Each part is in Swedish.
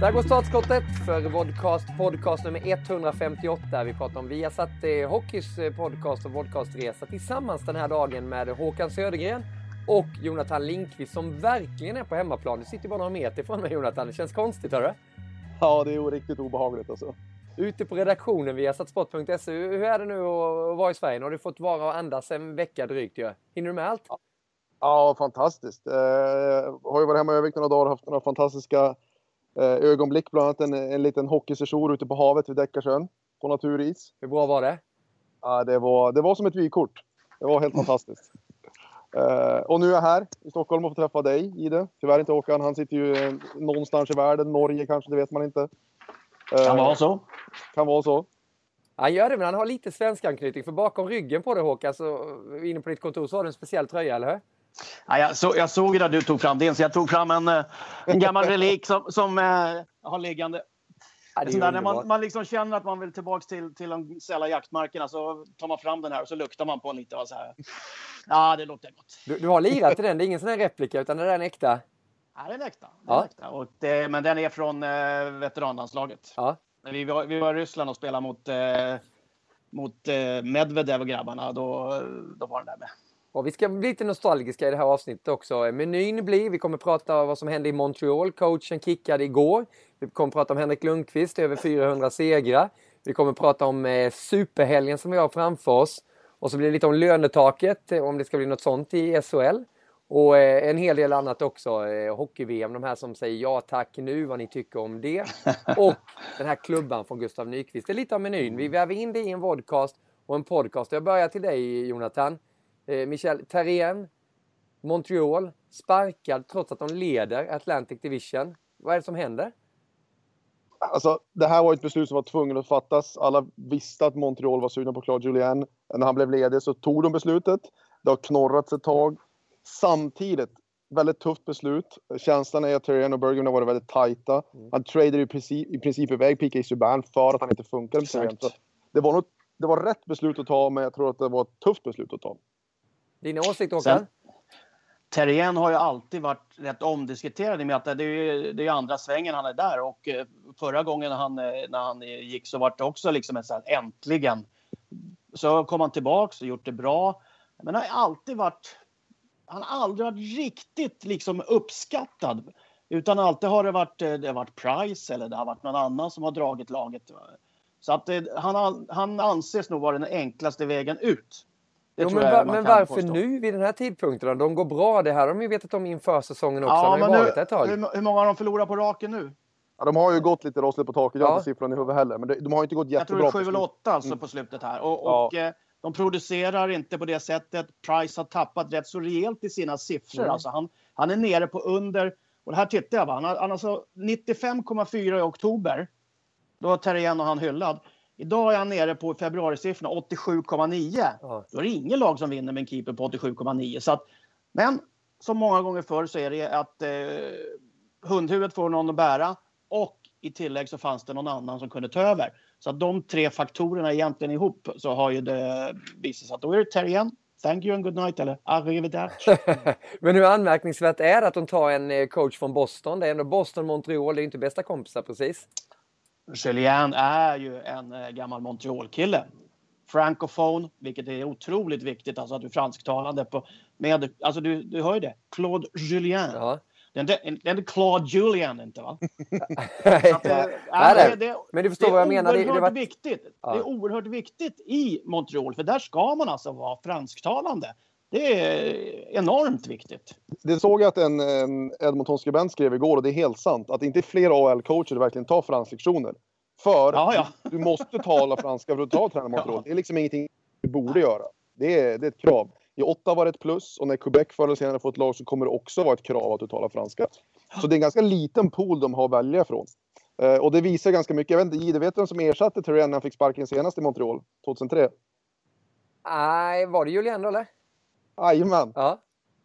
Där går startskottet för Vodcast podcast nummer 158. Vi pratar om Viasat eh, Hockeys eh, podcast och vodcastresa tillsammans den här dagen med Håkan Södergren och Jonathan Linkvist som verkligen är på hemmaplan. Du sitter bara några meter ifrån mig Jonathan. Det känns konstigt, hörru? Ja, det är riktigt obehagligt alltså. Ute på redaktionen via satsport.se. Hur är det nu att vara i Sverige? Nu har du fått vara och andas en vecka drygt ju. Hinner du med allt? Ja, fantastiskt. Eh, har ju varit hemma i Övik några dagar och haft några fantastiska ögonblick. Bland annat en, en liten hockeysession ute på havet vid Däckarsjön på naturis. Hur bra var det? Ja, det, var, det var som ett vykort. Det var helt fantastiskt. Eh, och nu är jag här i Stockholm och får träffa dig i det. Tyvärr inte Håkan. Han sitter ju eh, någonstans i världen. Norge kanske, det vet man inte. Eh, Kan vara så. Kan vara så. Han gör det, men han har lite svensk anknytning. För bakom ryggen på dig Håkan, så inne på ditt kontor, så har du en speciell tröja, eller hur? Ja, jag, så, jag såg ju att du tog fram din, så jag tog fram en, eh, en gammal relik som, som eh, har liggande. Ja, det där, när man, man liksom känner att man vill tillbaka till, till de sälla jaktmarkerna så tar man fram den här och så luktar man på den lite. Och så här. Ja, det luktar gott. Du, du har lirat i den, det är ingen sån här replika, utan det där är en äkta. Ja, den är äkta. Den Ja. äkta. Och det, men den är från eh, veteranlandslaget. Ja. Vi, var, vi var i Ryssland och spelade mot, eh, mot eh, Medvedev och grabbarna. Då, då var den där med. Och vi ska bli lite nostalgiska i det här avsnittet också. Menyn blir, vi kommer prata om vad som hände i Montreal. Coachen kickade igår. Vi kommer prata om Henrik Lundqvist, över 400 segrar. Vi kommer prata om eh, superhelgen som vi har framför oss. Och så blir det lite om lönetaket, eh, om det ska bli något sånt i SHL. Och eh, en hel del annat också. Eh, Hockey-VM, de här som säger ja tack nu, vad ni tycker om det. Och den här klubban från Gustav Nyqvist. Det är lite av menyn. Vi väver in det i en vodcast och en podcast. Jag börjar till dig Jonathan. Eh, Michel Therrien, Montreal, sparkad trots att de leder Atlantic Division. Vad är det som händer? Alltså, det här var ett beslut som var tvungen att fattas. Alla visste att Montreal var sugna på Claude Julien. När han blev ledig så tog de beslutet. Det har knorrats ett tag. Samtidigt, väldigt tufft beslut. Känslan är att Terrien och Bergman har varit väldigt tajta. Han tradade i princip, i princip iväg P.K. Subban för att han inte. Så Det var, nog, det var rätt beslut att ta, men jag tror att det var ett tufft beslut att ta. Dina åsikter Håkan? Terrien har ju alltid varit rätt omdiskuterad i och med att det är, ju- det är andra svängen han är där och eh, förra gången eh, när han, när han gick så var det också liksom en sån här äntligen. Så kom han tillbaks och gjort det bra. Men han har alltid varit, han har aldrig varit riktigt liksom uppskattad. Utan alltid har det varit, det har varit Price eller det har varit någon annan som har dragit laget. Så att han, han anses nog vara den enklaste vägen ut. Det Jo, men jag va- man men varför påstå. nu vid den här tidpunkten? Då? De går bra. Det här har de ju vetat om inför säsongen också. Ja, de men nu, ett tag. hur, hur många har de förlorat på raken nu? Ja, de har ju gått lite rossligt på taket. Jag har Ja. inte siffran i huvudet heller. Men de har inte gått Jag tror det jättebra. är sju på eller slutet. åtta alltså Mm. på slutet här. Och, Ja. och eh, de producerar inte på det sättet. Price har tappat rätt så rejält i sina siffror. Mm. Alltså han, han är nere på under, och det här tittar jag va, han har, han har alltså 95,4 i oktober. Då var Terrien och han hyllad. Idag är han nere på februarisiffrorna 87,9. Ja. Då är det ingen lag som vinner med en keeper på 87,9. Så att, men som många gånger förr så är det att eh, hundhuvudet får någon att bära och i tillägg så fanns det någon annan som kunde ta över. Så att de tre faktorerna egentligen ihop så har ju det visat sig att då är det Terrien, thank you and good night eller arrivederci. Men hur anmärkningsvärt är det att de tar en eh, coach från Boston? Det är ändå Boston Montreal, det är ju inte bästa kompisar precis. Julien är ju en eh, gammal Montreal-kille. Francophone, vilket är otroligt viktigt, alltså att du är fransktalande på, med, alltså du, du hör ju det, Claude Julien. Ja. Det är Claude Julien inte va? Att, eh, ja, nej. det- det- Men du förstår vad jag menar. Det, det var... viktigt. Ja. Det är oerhört viktigt i Montreal, för där ska man alltså vara fransktalande. Det är enormt viktigt. Det såg jag att en, en Edmonton-skribent skrev igår och det är helt sant. Att inte fler AL-coacher verkligen tar franslektioner. För Ja, ja. du måste tala franska för att ta träna Montreal. Det är liksom ingenting du borde göra. Det är, det är ett krav. I åtta var det ett plus och när Quebec förr eller senare får ett lag så kommer det också vara ett krav att du talar franska. Så det är en ganska liten pool de har att välja ifrån. Eh, och det visar ganska mycket. Jag vet inte, Jihde, vet du vem som ersatte Therrien när han fick sparken senast i Montreal 2003? Nej, var det Julian då eller? Jajamän, Ja.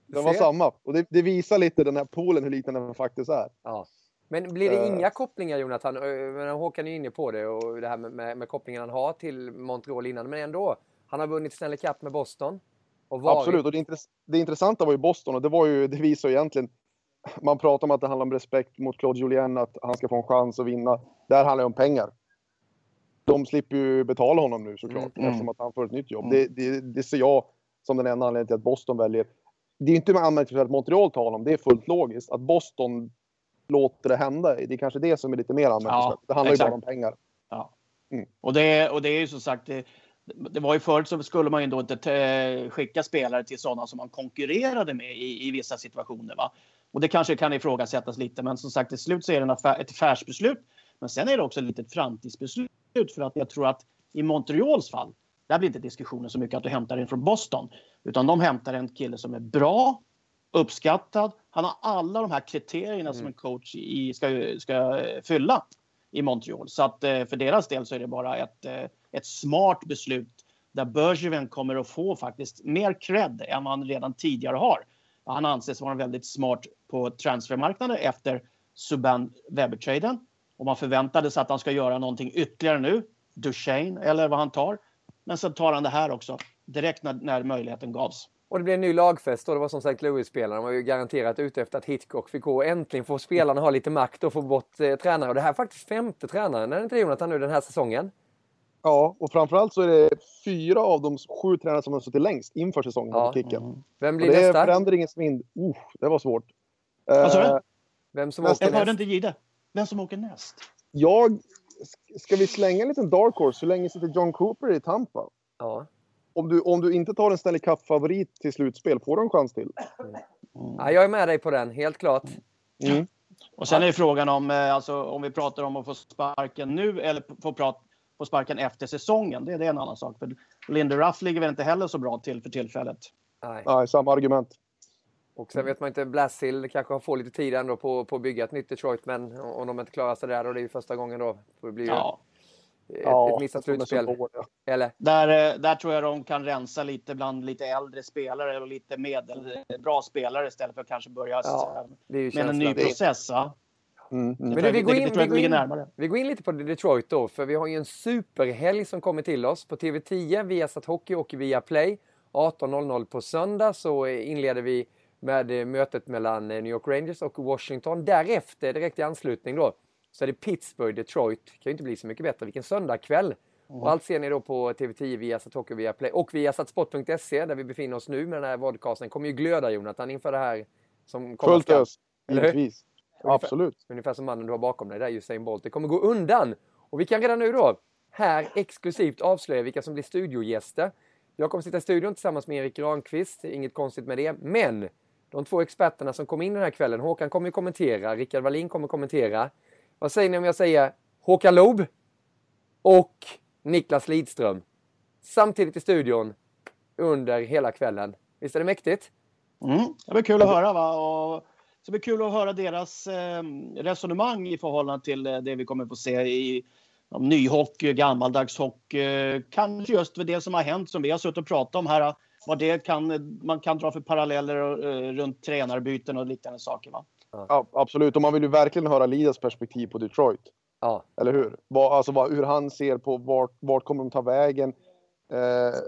Den var samma. Och det, det visar lite den här poolen hur liten den faktiskt är. Ja. Men blir det Eh. inga kopplingar Jonathan? Eh, Men Håkan är inne på det och det här med, med, med kopplingen han har till Montreal innan. Men ändå, han har vunnit Stanley Cup med Boston. Och. Absolut, och det, intress- det intressanta var ju Boston och det, var ju, det visar egentligen... Man pratar om att det handlar om respekt mot Claude Julien, att han ska få en chans att vinna. Där handlar det om pengar. De slipper ju betala honom nu såklart, Mm. eftersom att han får ett nytt jobb. Mm. Det, det, det ser jag som den enda anledningen till att Boston väljer. Det är inte anmärkningsvärt att Montreal tar honom, det är fullt logiskt. Att Boston låter det hända, det är kanske det som är lite mer anmärkningsvärt. det handlar exakt. ju bara om pengar. Och det, och det är ju som sagt, det, det var ju förut så skulle man ju då inte t- skicka spelare till sådana som man konkurrerade med i, i vissa situationer. Va? Och det kanske kan ifrågasättas lite, men som sagt till slut så är det ett affärsbeslut. Men sen är det också ett framtidsbeslut för att jag tror att i Montreals fall, där blir inte diskussionen så mycket att du hämtar in från Boston, utan de hämtar en kille som är bra, uppskattad. Han har alla de här kriterierna som en coach i, ska, ska fylla i Montreal. Så att eh, för deras del så är det bara ett, eh, ett smart beslut där Bergevin kommer att få faktiskt mer cred än vad han redan tidigare har. Han anses vara väldigt smart på transfermarknaden efter Subban Weber-traden. Och man förväntade sig att han ska göra någonting ytterligare nu. Duchene eller vad han tar. Men sen tar han det här också direkt när, när möjligheten gavs. Och det blev en ny lagfest och det var som St. Louis-spelarna var ju garanterat ute efter att Hitchcock fick gå. Äntligen får spelarna ha lite makt och få bort eh, tränare. Och det här är faktiskt femte tränaren, är det inte det, Jonathan, nu den här säsongen? Ja, och framförallt så är det fyra av de sju tränare som har suttit längst inför säsongen Ja. på kicken. Vem Och blir det är nästa? förändringens vind. Uh, det var svårt. Vad sa du? Eh, Vem som Nästa- åker Jag hörde inte Gide. Vem som åker näst? jag... Ska vi slänga en liten dark horse? Hur länge sitter John Cooper i Tampa? Ja. Om du, om du inte tar en Stanley Cup-favorit till slutspel, får du en chans till? ja, jag är med dig på den, helt klart. Mm. Och sen är frågan om, eh, alltså, om vi pratar om att få sparken nu eller få, prat, få sparken efter säsongen. Det, det är en annan sak. För Lindy Ruff ligger väl inte heller så bra till för tillfället. Nej. Nej, samma argument. Och sen vet man inte, Blassill kanske får lite tid ändå på, på att bygga ett nytt Detroit, men om de inte klarar sig där, är det ju första gången då. Det blir ju Ja. ett, Ja, ett missat är slutspel. dåliga. Eller? Där, eh, där tror jag de kan rensa lite bland lite äldre spelare och lite medelbra spelare istället för att kanske börja Ja, det är ju med en ny process. Ja. Mm, mm. Men du, vi går in, vi går in, vi går in lite på Detroit då, för vi har ju en superhelg som kommer till oss på TV10. Viasat Hockey och via Play. 18.00 på söndag så eh, inleder vi med eh, mötet mellan eh, New York Rangers och Washington. Därefter, direkt i anslutning då, så är det Pittsburgh, Detroit. kan ju inte bli så mycket bättre. Vilken söndagkväll! Och allt ser ni då på TV10, Viasat Hockey och via Play. Och Viasatsport.se där vi befinner oss nu med den här vodcasten. kommer ju glöda Jonathan inför det här som kommer Fullt ös. Givetvis. Ungefär. Absolut. Ungefär som mannen du har bakom dig, där Usain Bolt. Det kommer gå undan. Och vi kan redan nu då, här exklusivt avslöja vilka som blir studiogäster. Jag kommer sitta i studion tillsammans med Erik Granqvist, inget konstigt med det. Men de två experterna som kom in den här kvällen, Håkan kommer ju kommentera, Rickard Wallin kommer kommentera. Vad säger ni om jag säger Håkan Loob och Niklas Lidström samtidigt i studion under hela kvällen? Visst är det mäktigt? Mm. Det blir kul att höra. Va? Och det blir kul att höra deras ehm, resonemang i förhållande till eh, det vi kommer få se i nyhockey, gammaldags hockey. Kanske just för det som har hänt som vi har suttit och pratat om här. Vad det kan, man kan dra för paralleller eh, runt tränarbyten och liknande saker. Va? Ja, absolut. Och man vill ju verkligen höra Lidas perspektiv på Detroit. Ja. Eller hur? Vad, alltså vad, hur han ser på vart, vart kommer de ta vägen. Eh,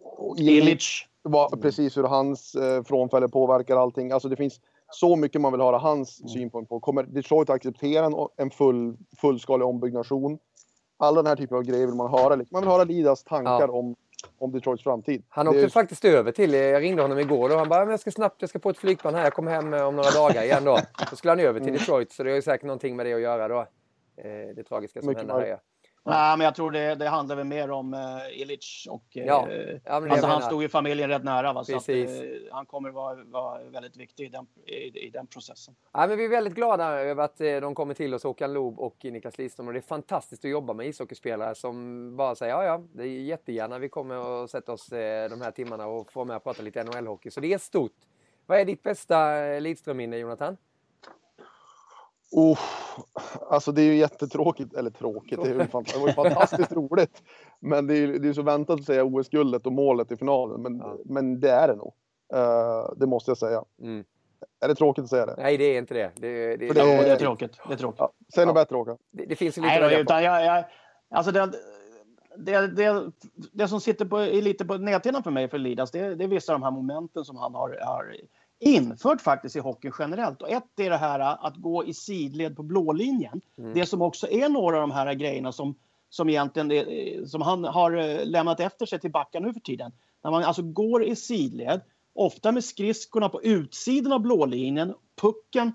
och Illich. vad, precis hur hans eh, frånfälle påverkar allting. Alltså det finns så mycket man vill höra hans synpunkt på. Kommer Detroit acceptera en, en full, fullskalig ombyggnation? Alla den här typen av grejer vill man höra. Man vill höra Lidas tankar Ja. om, om Detroits framtid. Han åkte är- faktiskt över till, jag ringde honom igår och han bara, "Men jag ska snabbt, jag ska på ett flygplan här, jag kommer hem eh, om några dagar igen då. Då skulle han över till Detroit, så det har ju säkert någonting med det att göra då. Eh, det tragiska som Mycket hände här. Nej, men jag tror det, det handlar väl mer om uh, Illich och uh, ja. Ja, alltså, han stod ju familjen rätt nära. Va? Så att, uh, han kommer vara, vara väldigt viktig i den, i, i, den processen. Ja, men vi är väldigt glada över att de kommer till oss, Håkan Loob och Niklas Lidström. Och det är fantastiskt att jobba med ishockeyspelare som bara säger ja, ja, det är jättegärna vi kommer att sätta oss de här timmarna och få med och prata lite NHL-hockey. Så det är stort. Vad är ditt bästa Lidström-minne, Jonathan? Oh, alltså det är ju jättetråkigt, eller tråkigt, det, är ju det var ju fantastiskt roligt. Men det är ju det är så väntat att säga OS-guldet och målet i finalen, men, ja. men det är det nog. Uh, det måste jag säga. Mm. Är det tråkigt att säga det? Nej, det är inte det. Det, det, det, är, det är tråkigt. Det är tråkigt. Ja, säg ja. något bättre Håkan. Det, det, finns ju lite Nej, utan jag, jag, alltså det, det, det, det som sitter på, lite på näthinnan för mig för Lidas, det, det är vissa av de här momenten som han har, har infört faktiskt i hockey generellt. Och ett är det här att gå i sidled på blålinjen. Mm. Det som också är några av de här grejerna som, som, egentligen är, som han har eh, lämnat efter sig till backar nu för tiden. När man alltså går i sidled, ofta med skridskorna på utsidan av blålinjen, pucken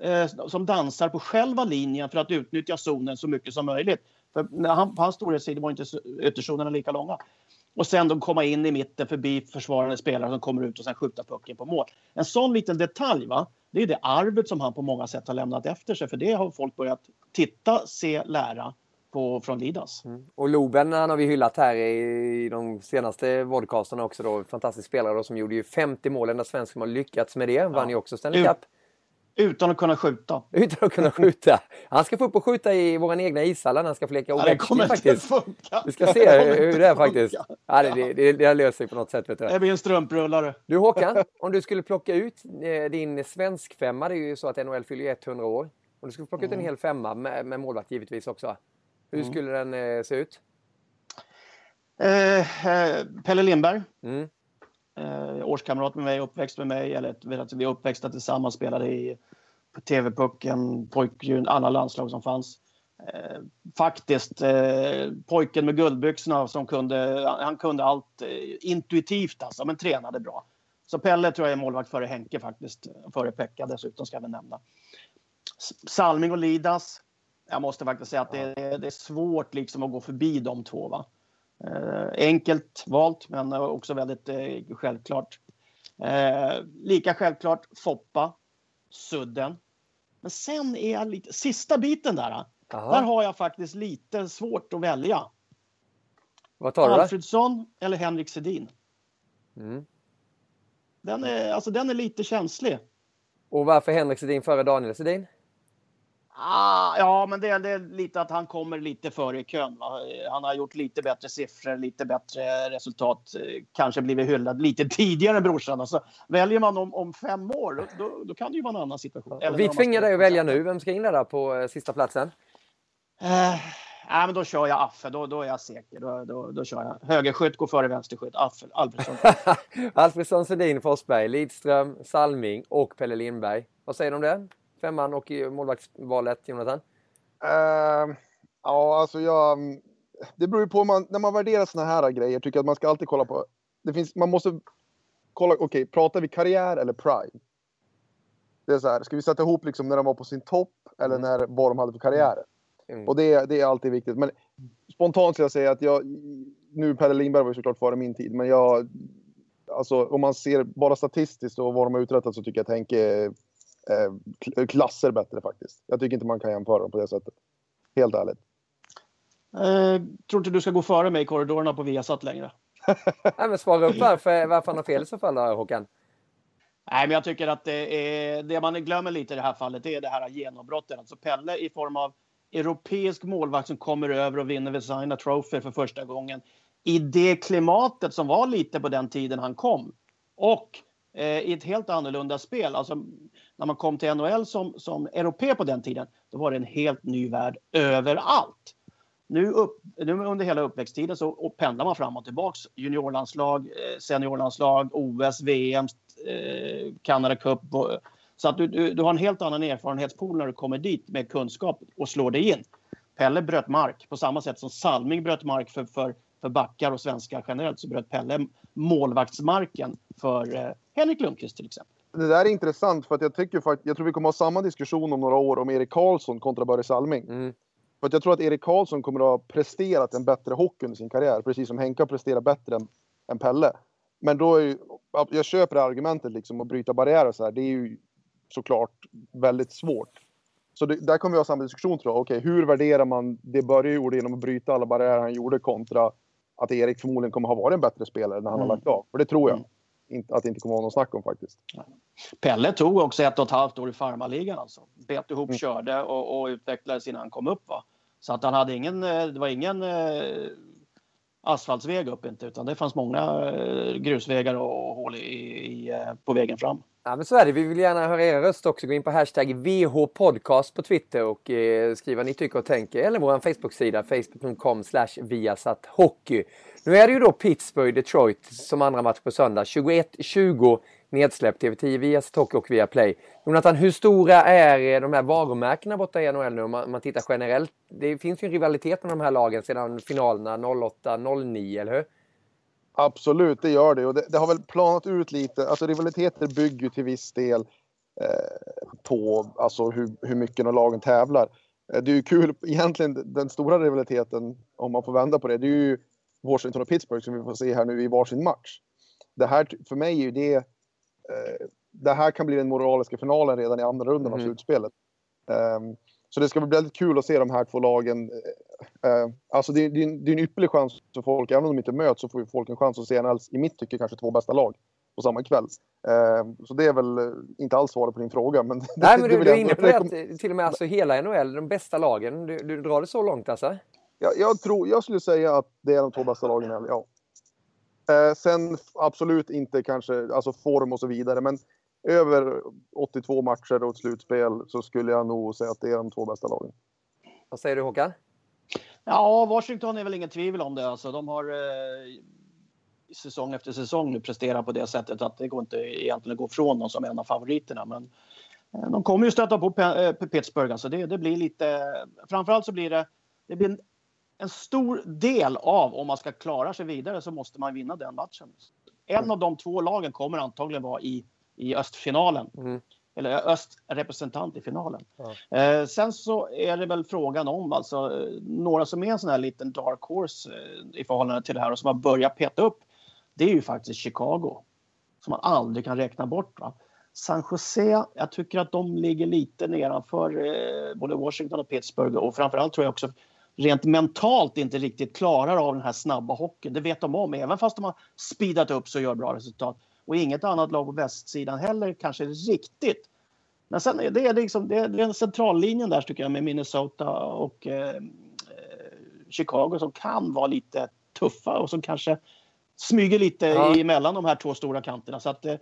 eh, som dansar på själva linjen för att utnyttja zonen så mycket som möjligt. För när han, på hans storhetstid var inte ytterzonerna lika långa. Och sen de komma in i mitten förbi försvarande spelare som kommer ut och sen skjuta pucken på mål. En sån liten detalj, va? det är det arvet som han på många sätt har lämnat efter sig. För det har folk börjat titta, se, lära på, från Lidas. Mm. Och Loben han har vi hyllat här i de senaste vodcasterna också. Då. Fantastisk spelare då, som gjorde ju 50 mål. Enda svensk som har lyckats med det. Ja. Vann ju också Stanley Cup. Utan att kunna skjuta. Utan att kunna skjuta. Han ska få upp och skjuta i våra egna ishallar när han ska få leka ja, kommer faktiskt. Inte funka. Vi ska se hur det är faktiskt. Ja, det, det, det löser sig på något sätt. Vet du. Det blir en strumprullare. Du Håkan, om du skulle plocka ut eh, din svensk femma, det är ju så att NHL fyller 100 år. Om du skulle plocka ut en mm. hel femma med, med målvakt givetvis också. Hur mm. skulle den eh, se ut? Eh, eh Pelle Lindberg. Mm eh, årskamrat med mig, uppväxt med mig. Eller alltså, vi är uppväxta tillsammans, spelade i TV-pucken, pojkjun, alla landslag som fanns. Eh, faktiskt eh, pojken med guldbyxorna som kunde, han kunde allt eh, intuitivt alltså, men tränade bra. Så Pelle tror jag är målvakt före Henke faktiskt, före Pekka dessutom ska vi nämna. Salming och Lidas. Jag måste faktiskt säga att det är, det är svårt liksom att gå förbi de två. Va? Eh, enkelt valt, men också väldigt eh, självklart. Eh, lika självklart Foppa, Sudden. Men sen är jag lite... Sista biten där. Aha. Där har jag faktiskt lite svårt att välja. Vad tar du Alfredsson eller Henrik Sedin. Mm. Den, är, alltså, den är lite känslig. Och varför Henrik Sedin före Daniel Sedin? Ah, ja, men det är, lite att han kommer lite före i kön. Va? Han har gjort lite bättre siffror, lite bättre resultat. Kanske blivit hyllad lite tidigare än brorsan. Alltså, väljer man om, om fem år, då, då, kan det ju vara en annan situation. Eller vi tvingar dig att välja nu. Vem ska in där på eh, sista platsen? Uh, nej, men då kör jag Affe. Då, då är jag säker. Då, då, då kör jag. Högerskytt går före vänsterskytt. Affe, Alfredsson. Alfredsson, Sedin, Forsberg, Lidström, Salming och Pelle Lindberg. Vad säger du om det? Femman och i målvaktsvalet, Jonathan? Uh, ja, alltså jag... Det beror ju på, man, när man värderar såna här grejer tycker jag att man ska alltid kolla på... Det finns, man måste kolla, okej, okay, pratar vi karriär eller prime? Det är så här, ska vi sätta ihop liksom när de var på sin topp eller mm. när, vad de hade för karriärer? Mm. Och det, det är alltid viktigt. Men spontant ska jag säga att jag... Nu Pelle Lindberg var ju såklart före min tid, men jag... Alltså om man ser bara statistiskt och vad de har uträttat så tycker jag att Henke eh, klasser bättre faktiskt. Jag tycker inte man kan jämföra dem på det sättet. Helt ärligt. Eh, tror inte du ska gå före mig i korridorerna på Viasat längre. Nej, men svara upp varför, varför han har fel i så fall då, Håkan. Nej, men jag tycker att det, är, det man glömmer lite i det här fallet det är det här genombrottet. Alltså Pelle i form av europeisk målvakt som kommer över och vinner Vesina Trophy för första gången. I det klimatet som var lite på den tiden han kom. Och eh, i ett helt annorlunda spel. Alltså, när man kom till NHL som, som europé på den tiden, då var det en helt ny värld överallt. Nu, upp, nu under hela uppväxttiden så pendlar man fram och tillbaks. Juniorlandslag, eh, seniorlandslag, OS, VM, eh, Canada Cup. Så att du, du, du, har en helt annan erfarenhetspool när du kommer dit med kunskap och slår dig in. Pelle bröt mark på samma sätt som Salming bröt mark för, för, för backar och svenskar generellt så bröt Pelle målvaktsmarken för eh, Henrik Lundqvist till exempel det där är intressant för att jag tycker faktiskt, jag tror vi kommer ha samma diskussion om några år om Erik Karlsson kontra Börje Salming. Mm. För att jag tror att Erik Karlsson kommer att ha presterat en bättre hockey under sin karriär, precis som Henke har presterat bättre än, än Pelle. Men då är ju, jag köper det argumentet liksom att bryta barriärer så här, det är ju såklart väldigt svårt. Så det, där kommer vi ha samma diskussion tror jag. Okej, hur värderar man det Börje gjorde genom att bryta alla barriärer han gjorde kontra att Erik förmodligen kommer ha varit en bättre spelare när han Mm. har lagt av? För det tror jag. Mm. Inte, att det inte kommer vara någon snack om faktiskt. Pelle tog också ett och ett halvt år i farmarligan alltså. Bet ihop, Mm. körde och, och utvecklades innan han kom upp. Va? Så att han hade ingen, eh, det var ingen eh, asfaltsväg upp inte utan det fanns många eh, grusvägar och hål i, i, eh, på vägen fram. Ja, men så är det. Vi vill gärna höra era röster också. Gå in på hashtag VHpodcast på Twitter och eh, skriva vad ni tycker och tänker. Eller vår Facebook-sida facebook.com hockey. Nu är det ju då Pittsburgh, Detroit som andra match på söndag. 21-20 nedsläppt TV10 via Hockey och via Play. Jonathan, hur stora är de här varumärkena borta i NHL nu om man, man tittar generellt? Det finns ju en rivalitet med de här lagen sedan finalerna 08-09, eller hur? Absolut, det gör det. Och det, det har väl planat ut lite. Alltså rivaliteter bygger ju till viss del eh, på alltså, hur, hur mycket de lagen tävlar. Eh, det är ju kul, egentligen den stora rivaliteten, om man får vända på det, det är ju Washington och Pittsburgh som vi får se här nu i varsin match. Det här, för mig är ju det, det här kan bli den moraliska finalen redan i andra rundan av Mhm. slutspelet. Ehm, så det ska bli väldigt kul att se de här två lagen. Eh, alltså det, är- en- det är en ypperlig chans för folk, även om de inte möts så får ju folk en chans att se NHLs, i mitt tycke, kanske två bästa lag på samma kväll. Eh, så det är väl eh, inte alls svaret på din fråga. Men Nej, men du, du är inne på det att eh, till och med alltså hela NHL, de bästa lagen. Du, du drar det så långt alltså? Jag, jag, tror, jag skulle säga att det är de två bästa lagen ja. Eh, sen absolut inte kanske alltså form och så vidare, men över 82 matcher och ett slutspel så skulle jag nog säga att det är de två bästa lagen. Vad säger du Håkan? Ja, Washington är väl ingen tvivel om det. Alltså, de har eh, säsong efter säsong nu presterat på det sättet att det går inte egentligen att gå från dem som en av favoriterna. Men eh, de kommer ju stöta på Pe- eh, Pittsburgh. Alltså, det, det blir lite... Framförallt så blir det, det blir en, en stor del av om man ska klara sig vidare så måste man vinna den matchen. En av de två lagen kommer antagligen vara i, i östfinalen. Mm. Eller östrepresentant i finalen. Ja. Eh, sen så är det väl frågan om alltså, några som är en sån här liten dark horse eh, i förhållande till det här och som har börjat peta upp. Det är ju faktiskt Chicago. Som man aldrig kan räkna bort. Va? San Jose, jag tycker att de ligger lite nedanför eh, både Washington och Pittsburgh och framförallt tror jag också rent mentalt inte riktigt klarar av den här snabba hockeyn. Det vet de om, även fast de har speedat upp så gör bra resultat. Och inget annat lag på västsidan heller kanske riktigt. Men sen är det, liksom, det är den centrallinjen där tycker jag med Minnesota och eh, eh, Chicago som kan vara lite tuffa och som kanske smyger lite Ja. emellan de här två stora kanterna. Så att, eh,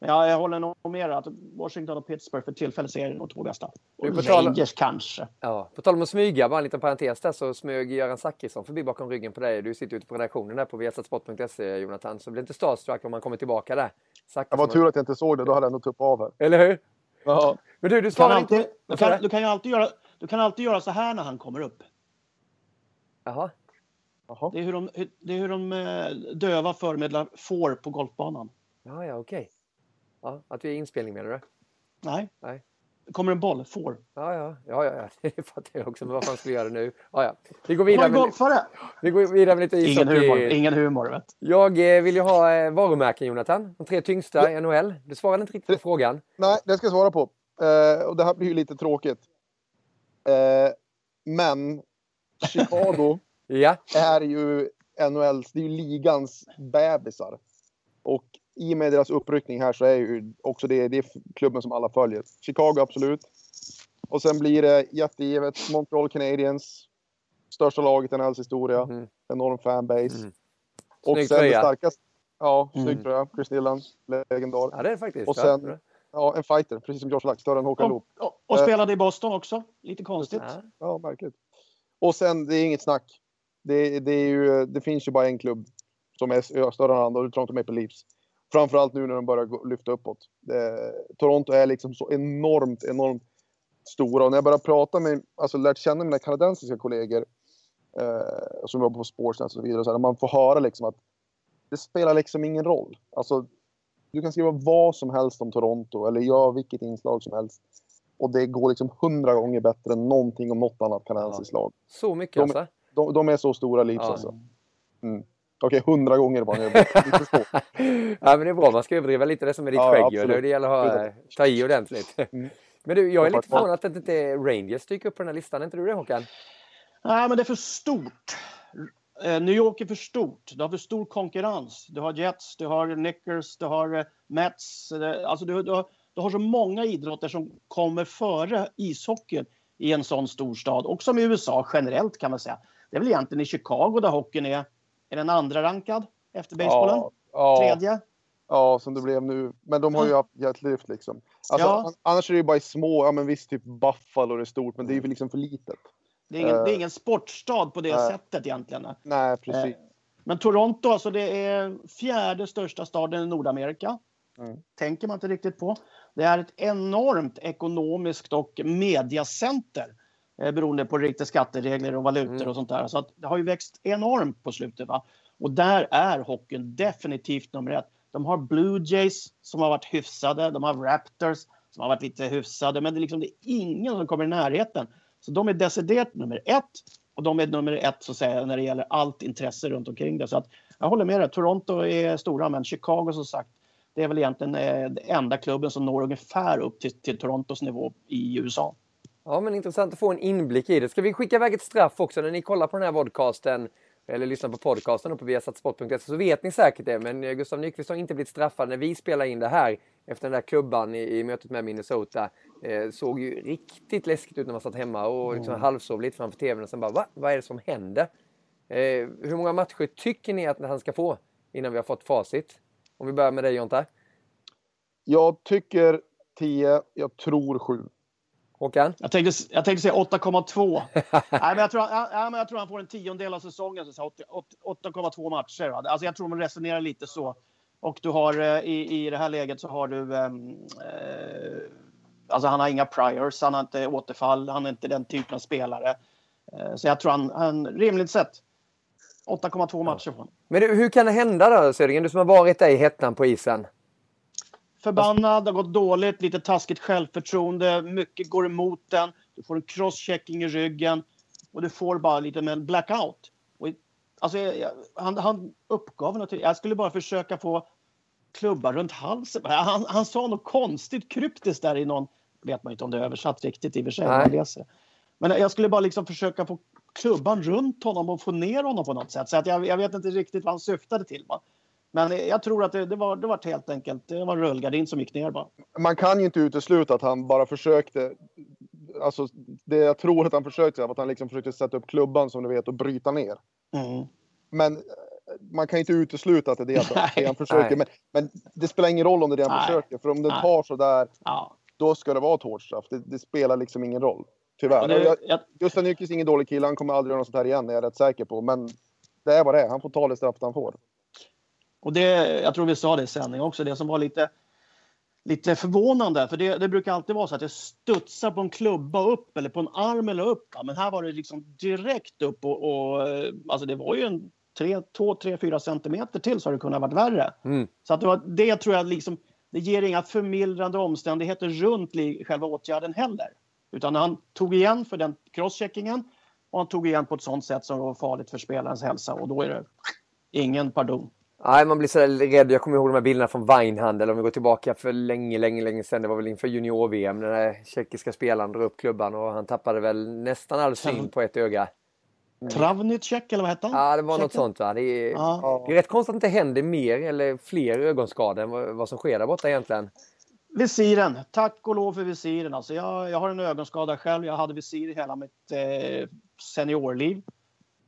ja, jag håller nog med att Washington och Pittsburgh för tillfället ser de två bästa. Du, Och på tal- Rangers kanske. Ja, på tal om att smyga, bara en liten parentes där, så smög Göran Zachrisson förbi bakom ryggen på dig. Du sitter ute på redaktionen där på viasatsport.se Jonathan, så bli inte starstruck om man kommer tillbaka där. Det Zachrisson. var tur att jag inte såg det, då hade jag nog tuppat av här. Eller hur? Ja. Men du, du Du kan, svarar alltid, inte... du, kan, du? kan ju alltid göra, du kan alltid göra så här när han kommer upp. Jaha. Jaha. Det är hur de, det är hur de eh, döva förmedlar får på golfbanan. Ja, ja, okej. Ja, att vi är inspelning menar du? Nej. Nej. kommer en boll, får. Ja, ja, ja, ja, ja. det fattar jag också. Men vad fan ska vi göra nu? Ja, ja. Vi går vidare med, vi går vidare med lite Ingen humor. ishockey. Ingen humor, vet Jag eh, vill ju ha eh, varumärken, Jonathan. De tre tyngsta i NHL. Du svarade inte riktigt på frågan. Nej, det ska jag svara på. Eh, och det här blir ju lite tråkigt. Eh, men Chicago Ja, är ju NHLs, det är ju ligans bebisar. Och i och med deras uppryckning här så är ju också det, det är klubben som alla följer. Chicago absolut. Och sen blir det jättegivet Montreal Canadiens. Största laget i NHLs historia. Mhm. Enorm fanbase. Mm. Och sen det tröja. starkaste. Ja, Mm. snygg tröja. Chris Dillon, legendar. ja det är det faktiskt. Och sen- bra. Ja, en fighter, precis som Josh Lack. Större än Håkan Loob. Och, och, och Eh. spelade i Boston också. Lite konstigt. Ja. Ja, märkligt. Och sen, det är inget snack. Det, det, är ju, det finns ju bara en klubb som är större än andra och det är Toronto Maple Leafs. Framförallt nu när de börjar lyfta uppåt. Det, Toronto är liksom så enormt, enormt stora. Och när jag börjar prata med, alltså lärt känna mina kanadensiska kollegor eh, som jobbar på Sportsnet och så vidare, så här, man får höra liksom att det spelar liksom ingen roll. Alltså, du kan skriva vad som helst om Toronto eller göra vilket inslag som helst. och det går liksom hundra gånger bättre än någonting om något annat kanadensiskt lag. Så mycket De- alltså? De, de är så stora Leafs Ja. alltså. Mm. Okej, hundra gånger det. Lite. Ja, men det är bra. Man ska överdriva lite det som är ditt Ja, skägg. Det gäller att ha, Absolut. ta i ordentligt. Mm. Men du, jag är lite förvånad att det inte är Rangers dyker upp på den här listan. Är inte du det Håkan? Nej, men det är för stort. Eh, New York är för stort. Du har för stor konkurrens. Du har Jets, du har Knickers, du har eh, Mets. Eh, Alltså du, du, har, du har så många idrotter som kommer före ishockeyn i en sån stor stad. Och som i USA generellt kan man säga. Det är väl egentligen i Chicago där hockeyn är, är den andra rankad efter basebollen. Ja, ja, Tredje. ja, som det blev nu. Men de har ju haft jetlyft liksom. Alltså, Ja. an- Annars är det ju bara i små, ja men visst typ Buffalo är stort, men det är ju liksom för litet. Det är ingen, Eh. det är ingen sportstad på det Nej. sättet egentligen. Nej, precis. Eh, Men Toronto, alltså det är fjärde största staden i Nordamerika. Mm. Tänker man inte riktigt på. Det är ett enormt ekonomiskt och mediacenter. Eh, beroende på riktiga skatteregler och valutor Mm. och sånt där. Så att det har ju växt enormt på slutet. Va? Och där är hockeyn definitivt nummer ett. De har Blue Jays som har varit hyfsade. De har Raptors som har varit lite hyfsade. Men det är, liksom, det är ingen som kommer i närheten. Så de är deciderat nummer ett. Och de är nummer ett så att säga, när det gäller allt intresse runt omkring det. Så att, jag håller med dig. Toronto är stora, men Chicago som sagt, det är väl egentligen eh, den enda klubben som når ungefär upp till, till Torontos nivå i USA. Ja, men intressant att få en inblick i det. Ska vi skicka iväg ett straff också när ni kollar på den här vodcasten eller lyssnar på podcasten på viasatsport.se så vet ni säkert det. Men eh, Gustav Nyqvist har inte blivit straffad när vi spelar in det här efter den där klubban i, i mötet med Minnesota. Eh, såg ju riktigt läskigt ut när man satt hemma och liksom halvsov lite framför tvn och sen bara va? Vad är det som händer? Eh, hur många matcher tycker ni att han ska få innan vi har fått facit? Om vi börjar med dig Jonta. Jag tycker 10, jag tror 7. Håkan? Jag tänkte, jag tänkte säga 8,2. Nej, men jag, tror, ja, men jag tror han får en tiondel av säsongen, så så 8 8,2 matcher. Alltså jag tror man resonerar lite så. Och du har eh, i, i det här läget så har du... ehm, eh, alltså han har inga priors, han har inte återfall, han är inte den typen av spelare. Eh, så jag tror han, han rimligt sett 8,2 matcher får han. Men hur kan det hända då Södergren? Du som har varit där i hettan på isen. Förbannad, det har gått dåligt, lite taskigt självförtroende, mycket går emot den. Du får en crosschecking i ryggen och du får bara lite med en blackout. Och, alltså, jag, han, han uppgav något. Jag skulle bara försöka få klubbar runt halsen. Han, han sa något konstigt kryptiskt där i någon... vet man inte om det är översatt riktigt i och för sig. Man läser. Men jag skulle bara liksom försöka få klubban runt honom och få ner honom på något sätt. Så att jag, jag vet inte riktigt vad han syftade till. Va? Men jag tror att det, det, var, det var helt enkelt det var en rullgardin som gick ner bara. Man kan ju inte utesluta att han bara försökte. Alltså, det jag tror att han försökte var att han liksom försökte sätta upp klubban som du vet och bryta ner. Mm. Men eh, man kan inte utesluta att det är det, Nej. det han försöker. Men, men det spelar ingen roll om det är det han Nej. försöker. För om den Nej. tar så där, Ja. då ska det vara ett hårt straff. Det, det spelar liksom ingen roll. Tyvärr. Det, Jag, jag, Gustav Nyqvist är ingen dålig kille. Han kommer aldrig göra något sånt här igen, det är jag rätt säker på. Men det är vad det är. Han får ta det straff han får. Och det, jag tror vi sa det i sändning också, det som var lite, lite förvånande. För det, det brukar alltid vara så att det studsar på en klubba upp eller på en arm eller upp. va. Men här var det liksom direkt upp och, och eh, alltså det var ju en 2, 3, 4 centimeter till så hade det kunnat varit värre. Mm. Så att det, var, det tror jag liksom, det ger inga förmildrande omständigheter runt själva åtgärden heller. Utan han tog igen för den crosscheckingen och han tog igen på ett sånt sätt som var farligt för spelarens hälsa och då är det ingen pardon. Nej, man blir så rädd. Jag kommer ihåg de här bilderna från Weinhandel om vi går tillbaka för länge, länge, länge sedan. Det var väl inför junior-VM. Den tjeckiska spelaren drog upp klubban och han tappade väl nästan all syn på ett öga. Travnicek eller vad hette han? Ja, det var något sånt va. Det är, Ja. det är rätt konstigt att det inte händer mer eller fler ögonskador än vad, vad som sker där borta egentligen. Visiren. Tack och lov för visiren. Alltså jag, jag har en ögonskada själv. Jag hade visir i hela mitt eh, seniorliv.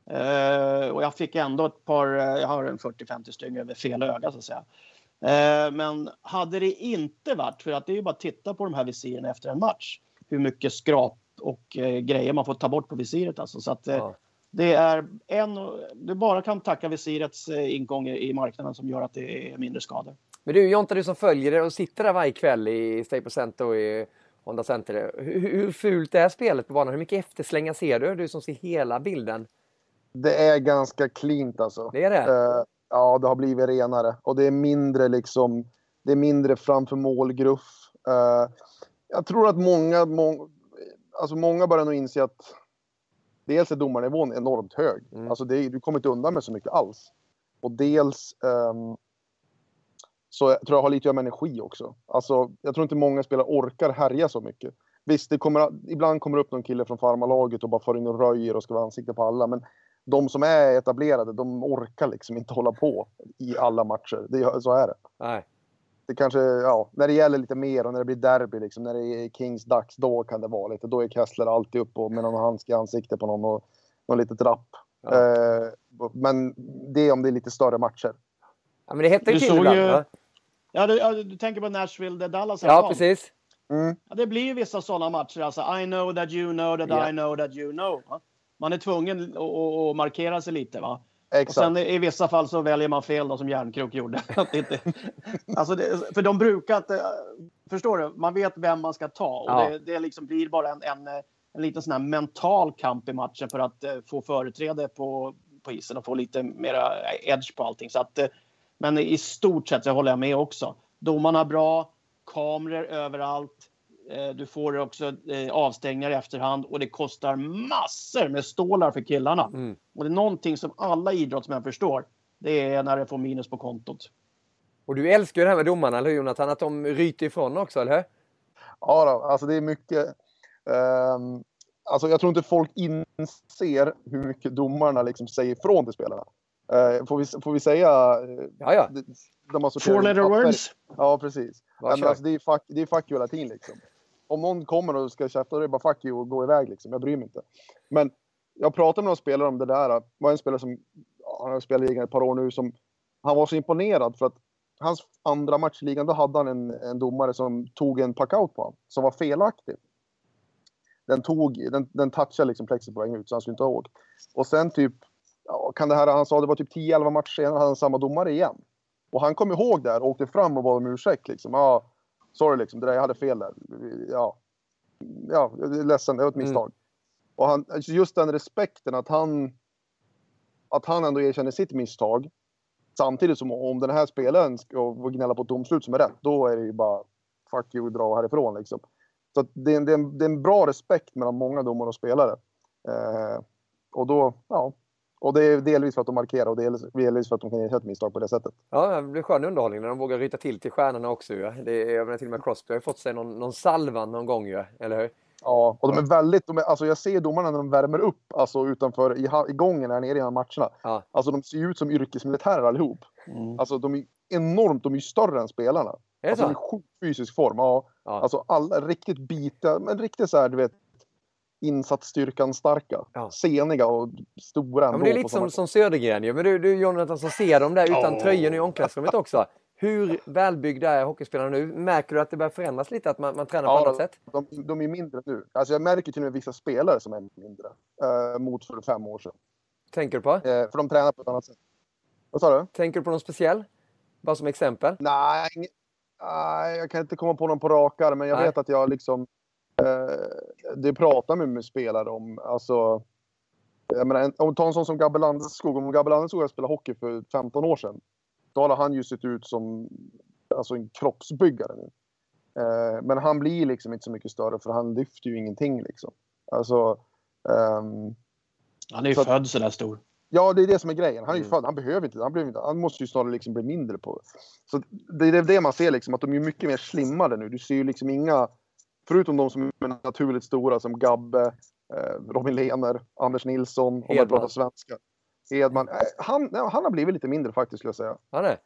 Eh, och jag fick ändå ett par, eh, jag har en 40-50 stycken över fel öga så att säga. Eh, men hade det inte varit, för att det är ju bara att titta på de här visiren efter en match. Hur mycket skrap och eh, grejer man får ta bort på visiret alltså. Så att, eh, Ja. det är en, du bara kan tacka visirets eh, ingång i marknaden som gör att det är mindre skador. Men du Jonta, du som följer det och sitter där varje kväll i Staples Center och i Honda Center. Hur, hur fult är spelet på banan? Hur mycket efterslängar ser du? Du som ser hela bilden. Det är ganska cleant alltså. Det är det? Eh, ja, det har blivit renare. Och det är mindre liksom... Det är mindre framför målgruff. Eh, Jag tror att många, må, alltså många börjar nog inse att dels är domarnivån enormt hög. Mm. Alltså det, du kommer inte undan med så mycket alls. Och dels ehm, så jag tror jag har lite att göra med energi också. Alltså, jag tror inte många spelare orkar härja så mycket. Visst, det kommer, ibland kommer upp någon kille från farmarlaget och bara får in och röjer och ska vara ansikte på alla. Men de som är etablerade, de orkar liksom inte hålla på i alla matcher. Det, så är det. Nej. Det kanske, ja, när det gäller lite mer och när det blir derby, liksom, när det är Kings dags, då kan det vara lite. Då är Kessler alltid uppe och med någon handske i ansiktet på någon och någon litet rapp. Ja. Eh, men det är om det är lite större matcher. Ja, men det såg ibland. ju- Ja. Ja, du, ja, du tänker på Nashville, där Dallas ja, var. precis. Mm. Ja, det blir ju vissa sådana matcher. Alltså, I know that you know that Ja. I know that you know. Va? Man är tvungen att, markera sig lite. Va? Och Exakt. sen i vissa fall så väljer man fel då, som Järnkrok gjorde. Alltså det, för de brukar inte... Förstår du? Man vet vem man ska ta. Och Ja. det, det liksom blir bara en, en, en liten sån här mental kamp i matchen för att eh, få företräde på, på isen och få lite mera edge på allting. Så att, eh, men i stort sett så håller jag med också. Domarna bra, kameror överallt. Eh, Du får också eh, avstängningar i efterhand och det kostar massor med stålar för killarna. Mm. Och det är någonting som alla idrottsmän förstår. Det är när det får minus på kontot. Och du älskar ju det här med domarna, eller hur Jonathan? Att de ryter ifrån också, eller hur? Ja, då, alltså det är mycket. ehm, alltså jag tror inte folk inser hur mycket domarna liksom säger ifrån till spelarna. Eh, får, vi, får vi säga? Ja, ja. De sorterat Four letter papper. words. Ja, precis. Men alltså, det, är fuck, det är fuck you hela tiden liksom. Om någon kommer och ska käfta, då är det bara fuck you och gå iväg liksom. Jag bryr mig inte. Men jag pratade med någon spelare om det där. Det var en spelare som, han har spelat i ligan ett par år nu, som han var så imponerad för att hans andra match i ligan, då hade han en, en domare som tog en packout på honom, som var felaktig. Den tog, den, den touchade liksom plexet på vägen ut så han skulle inte ha åkt. Och sen typ, ja, kan det här, han sa det var typ 10-11 matcher senare hade han samma domare igen. Och han kom ihåg det här och åkte fram och bad om ursäkt liksom. Ja, sorry liksom, det där, jag hade fel där. Ja, ja jag är ledsen, det var ett Mm. misstag. Och han, just den respekten att han, att han ändå erkänner sitt misstag. Samtidigt som om den här spelaren ska gnälla på ett domslut som är rätt, då är det ju bara fuck you, dra härifrån liksom. Så det, är en, det, är en, det är en bra respekt mellan många domare och spelare. Eh, och då, ja. Och det är delvis för att de markerar och delvis, delvis för att de kan erkänna ett misstag på det sättet. Ja, det blir skön underhållning när de vågar ryta till till stjärnorna också ju. Det är, jag menar till och med Crosby har ju fått sig någon, någon salvan någon gång ju, eller hur? Ja, och de är väldigt, de är, alltså jag ser domarna när de värmer upp, alltså utanför i, i gången här nere i matcherna. Ja. Alltså de ser ju ut som yrkesmilitärer allihop. Mm. Alltså de är enormt, de är ju större än spelarna. Är det Alltså de är så? i sjuk fysisk form. Ja, Ja. alltså alla riktigt bitiga, men riktigt så här, du vet, insatsstyrkan starka. Ja. Seniga och stora Ja, men det är på lite som, som Södergren ju. Men du, du Jonathan som ser dem där utan Ja. tröjor i omklädningsrummet också. Hur välbyggda är hockeyspelarna nu? Märker du att det börjar förändras lite? Att man, man tränar på Ja, annat sätt? De, de är mindre nu. Alltså jag märker till och med vissa spelare som är mindre. Eh, mot för fem år sedan. Tänker du på? Eh, för de tränar på ett annat sätt. Vad sa du? Tänker du på någon speciell? Bara som exempel? Nej, nej, jag kan inte komma på någon på rak arm, men jag Nej. vet att jag liksom... Eh, det pratar med, med spelare om. Alltså, jag menar, en- om ta en sån som Gabbe Landeskog. Om Gabbe Landeskog hade spelat hockey för 15 år sedan. Då hade han ju sett ut som alltså en kroppsbyggare nu. Eh, men han blir liksom inte så mycket större för han lyfter ju ingenting liksom. Alltså... ehm, Han är ju Så- född så där stor. Ja, det är det som är grejen. Han är ju Mm. född, han behöver inte, han inte, han måste ju snarare liksom bli mindre på. Så det är det man ser liksom, att de är mycket mer slimmade nu. Du ser ju liksom inga, förutom de som är naturligt stora som Gabbe, eh, Robin Lehner, Anders Nilsson, om man Hedman. pratar svenska. Hedman. Eh, Han, han har blivit lite mindre faktiskt skulle jag säga. Han är?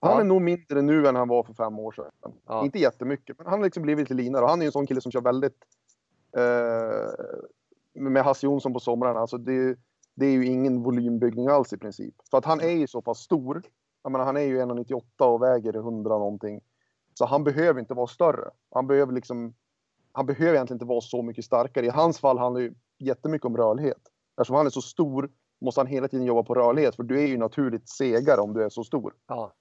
Han Ja. är nog mindre nu än han var för fem år sedan. Ja. Inte jättemycket, men han har liksom blivit lite linare. Han är ju en sån kille som kör väldigt eh, med Hasse Jonsson på somrarna. Alltså det, det är ju ingen volymbyggning alls i princip. För att han är ju så pass stor. Jag menar, han är ju 1,98 och väger 100 någonting. Så han behöver inte vara större. Han behöver liksom han behöver egentligen inte vara så mycket starkare. I hans fall handlar det ju jättemycket om rörlighet. Eftersom han är så stor måste han hela tiden jobba på rörlighet. För du är ju naturligt segare om du är så stor. Ja.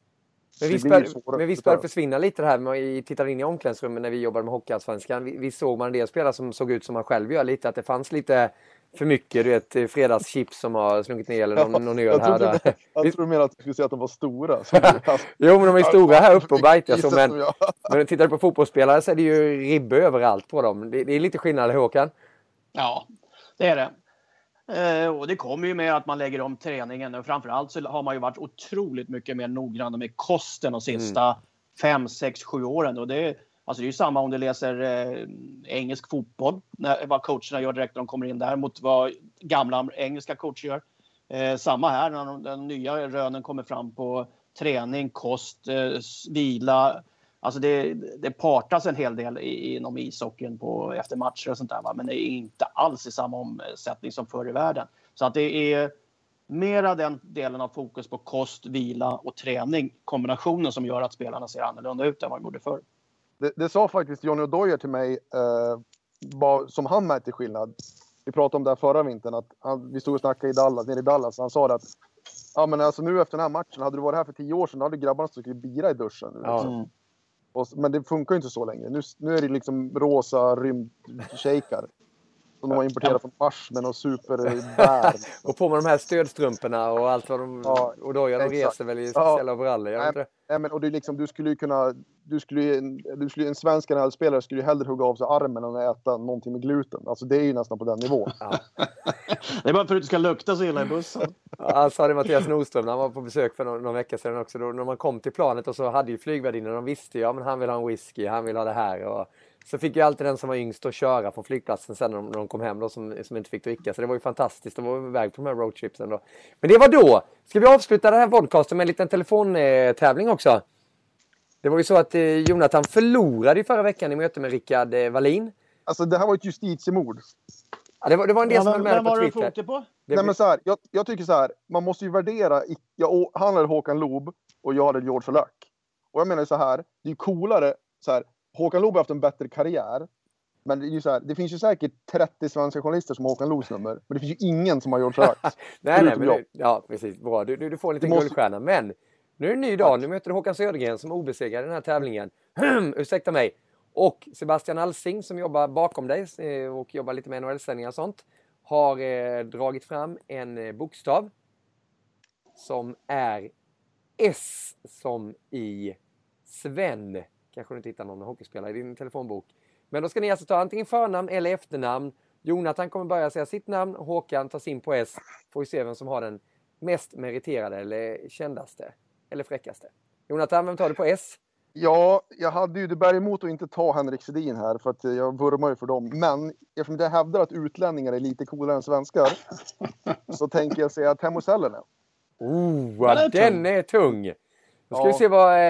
Men visst bör, men visst bör försvinna lite det här med att titta in i omklädningsrummet när vi jobbade med Hockeyallsvenskan. Vi, vi såg man en del spelare som såg ut som man själv gör lite, att det fanns lite för mycket. Du vet fredagschips som har slunkit ner eller någon, någon öl här. Jag, där. jag tror du menar att du skulle säga att de var stora. jo, men de är stora här uppe och bajtar så. Men, men tittar du på fotbollsspelare så är det ju ribbe överallt på dem. Det, det är lite skillnad Håkan. Ja, det är det. Eh, och det kommer ju med att man lägger om träningen och framförallt så har man ju varit otroligt mycket mer noggranna med kosten de sista mm. fem, sex, sju åren. Och det, alltså det är ju samma om du läser eh, engelsk fotboll, när, vad coacherna gör direkt när de kommer in där mot vad gamla engelska coacher gör. Eh, samma här när de, den nya rönen kommer fram på träning, kost, eh, vila, Alltså det, det partas en hel del inom ishockeyn på, efter matcher och sånt där. Va? Men det är inte alls i samma omsättning som förr i världen. Så att det är mera den delen av fokus på kost, vila och träning, kombinationen som gör att spelarna ser annorlunda ut än vad de gjorde förr. Det, det sa faktiskt Johnny O'Doyer till mig, eh, som han märkte skillnad. Vi pratade om det här förra vintern, att han, vi stod och snackade i Dallas, nere i Dallas. Han sa att ja, men alltså nu efter den här matchen, hade du varit här för tio år sedan, då hade grabbarna och bira i duschen. Mm. Och, men det funkar ju inte så längre. Nu, nu är det liksom rosa rymdshejkar. Som de har importerat från Mars med någon superbär. och på med de här stödstrumporna och allt vad de... Ja, och då gör de reser väl i speciella ja. overaller? Nej, nej, men och det är liksom, du skulle ju kunna... Du skulle ju, du skulle, en svensk NHL-spelare skulle ju hellre hugga av sig armen än att äta någonting med gluten. Alltså det är ju nästan på den nivån. Ja. det är bara för att du ska lukta så illa i bussen. Ja, sa det Mattias Nordström när han var på besök för någon, någon vecka sedan också. Då, när man kom till planet och så hade ju flygvärdinnan, de visste ju, ja men han vill ha en whisky, han vill ha det här. Och, så fick ju alltid den som var yngst att köra från flygplatsen sen när de, när de kom hem då, som, som inte fick dricka. Så det var ju fantastiskt. De var iväg på de här roadtripsen då. Men det var då! Ska vi avsluta den här podcasten med en liten telefontävling också? Det var ju så att eh, Jonathan förlorade i förra veckan i möte med Rickard eh, Wallin. Alltså det här var ett justitiemord. Ja, det, var, det var en del ja, som höll med på Twitter. Vem var det på? Nej, men så här, jag, jag, tycker så här, man måste ju värdera. Jag, han hade Håkan Loob och jag hade George Lack. Och jag menar så här, det är ju coolare så här, Håkan Loob har haft en bättre karriär. Men det, är ju så här, det finns ju säkert 30 svenska journalister som har Håkan Loos nummer. Men det finns ju ingen som har George Lack. nej, nej, men det, ja, precis. Bra. Du, du, du får en liten måste... guldstjärna. Men nu är det en ny dag. Nu möter du Håkan Södergren som obesegrad i den här tävlingen. Ursäkta mig. Och Sebastian Alsing som jobbar bakom dig eh, och jobbar lite med NHL-sändningar och sånt. Har eh, dragit fram en eh, bokstav. Som är S som i Sven. Kanske du inte hittar någon hockeyspelare i din telefonbok. Men då ska ni alltså ta antingen förnamn eller efternamn. Jonathan kommer börja säga sitt namn. Håkan tar sin på S. Får vi se vem som har den mest meriterade eller kändaste eller fräckaste. Jonathan, vem tar du på S? Ja, jag hade ju det bär emot att inte ta Henrik Sedin här för att jag vurmar ju för dem. Men eftersom jag hävdar att utlänningar är lite coolare än svenskar så tänker jag säga Teemu Selänne. Oh, den är, den är tung! Då ska ja. vi se vad eh,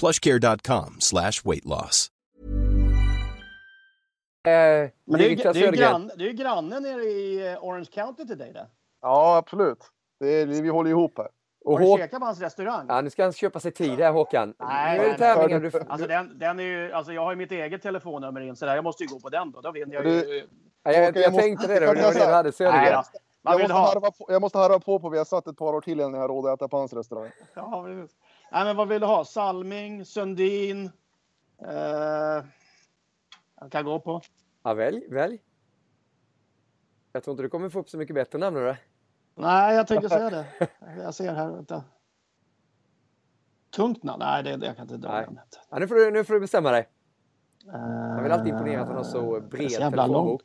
plushcare.com slash weight loss. Eh, Men det är, det, är grann, det är grannen nere i eh, Orange County till dig det. Ja, absolut. Det är, vi håller ihop här. Och Har du käkat på hans restaurang? Ja, nu ska han köpa sig tid här Håkan. Nej, det tävlingen. Du... Alltså, den, den är ju, alltså, jag har ju mitt eget telefonnummer in så där. jag måste ju gå på den då. Då vinner jag ju. Ja, jag, jag, jag tänkte det, det var det du hade Södergren. Jag måste, harva på, jag måste harva på på vi har satt ett par år till innan jag har råd att äta på hans restaurang. Ja, precis. Nej, men vad vill du ha? Salming, Sundin? Eh, jag kan gå på. Ja, välj, välj. Jag tror inte du kommer få upp så mycket bättre namn nu. Nej, jag tänkte säga det. Jag ser här, vänta. Tungt namn? Nej, det, jag kan inte dra namnet. Ja, nu, får du, nu får du bestämma dig. Man vill alltid imponera att han har så bred telefonbok.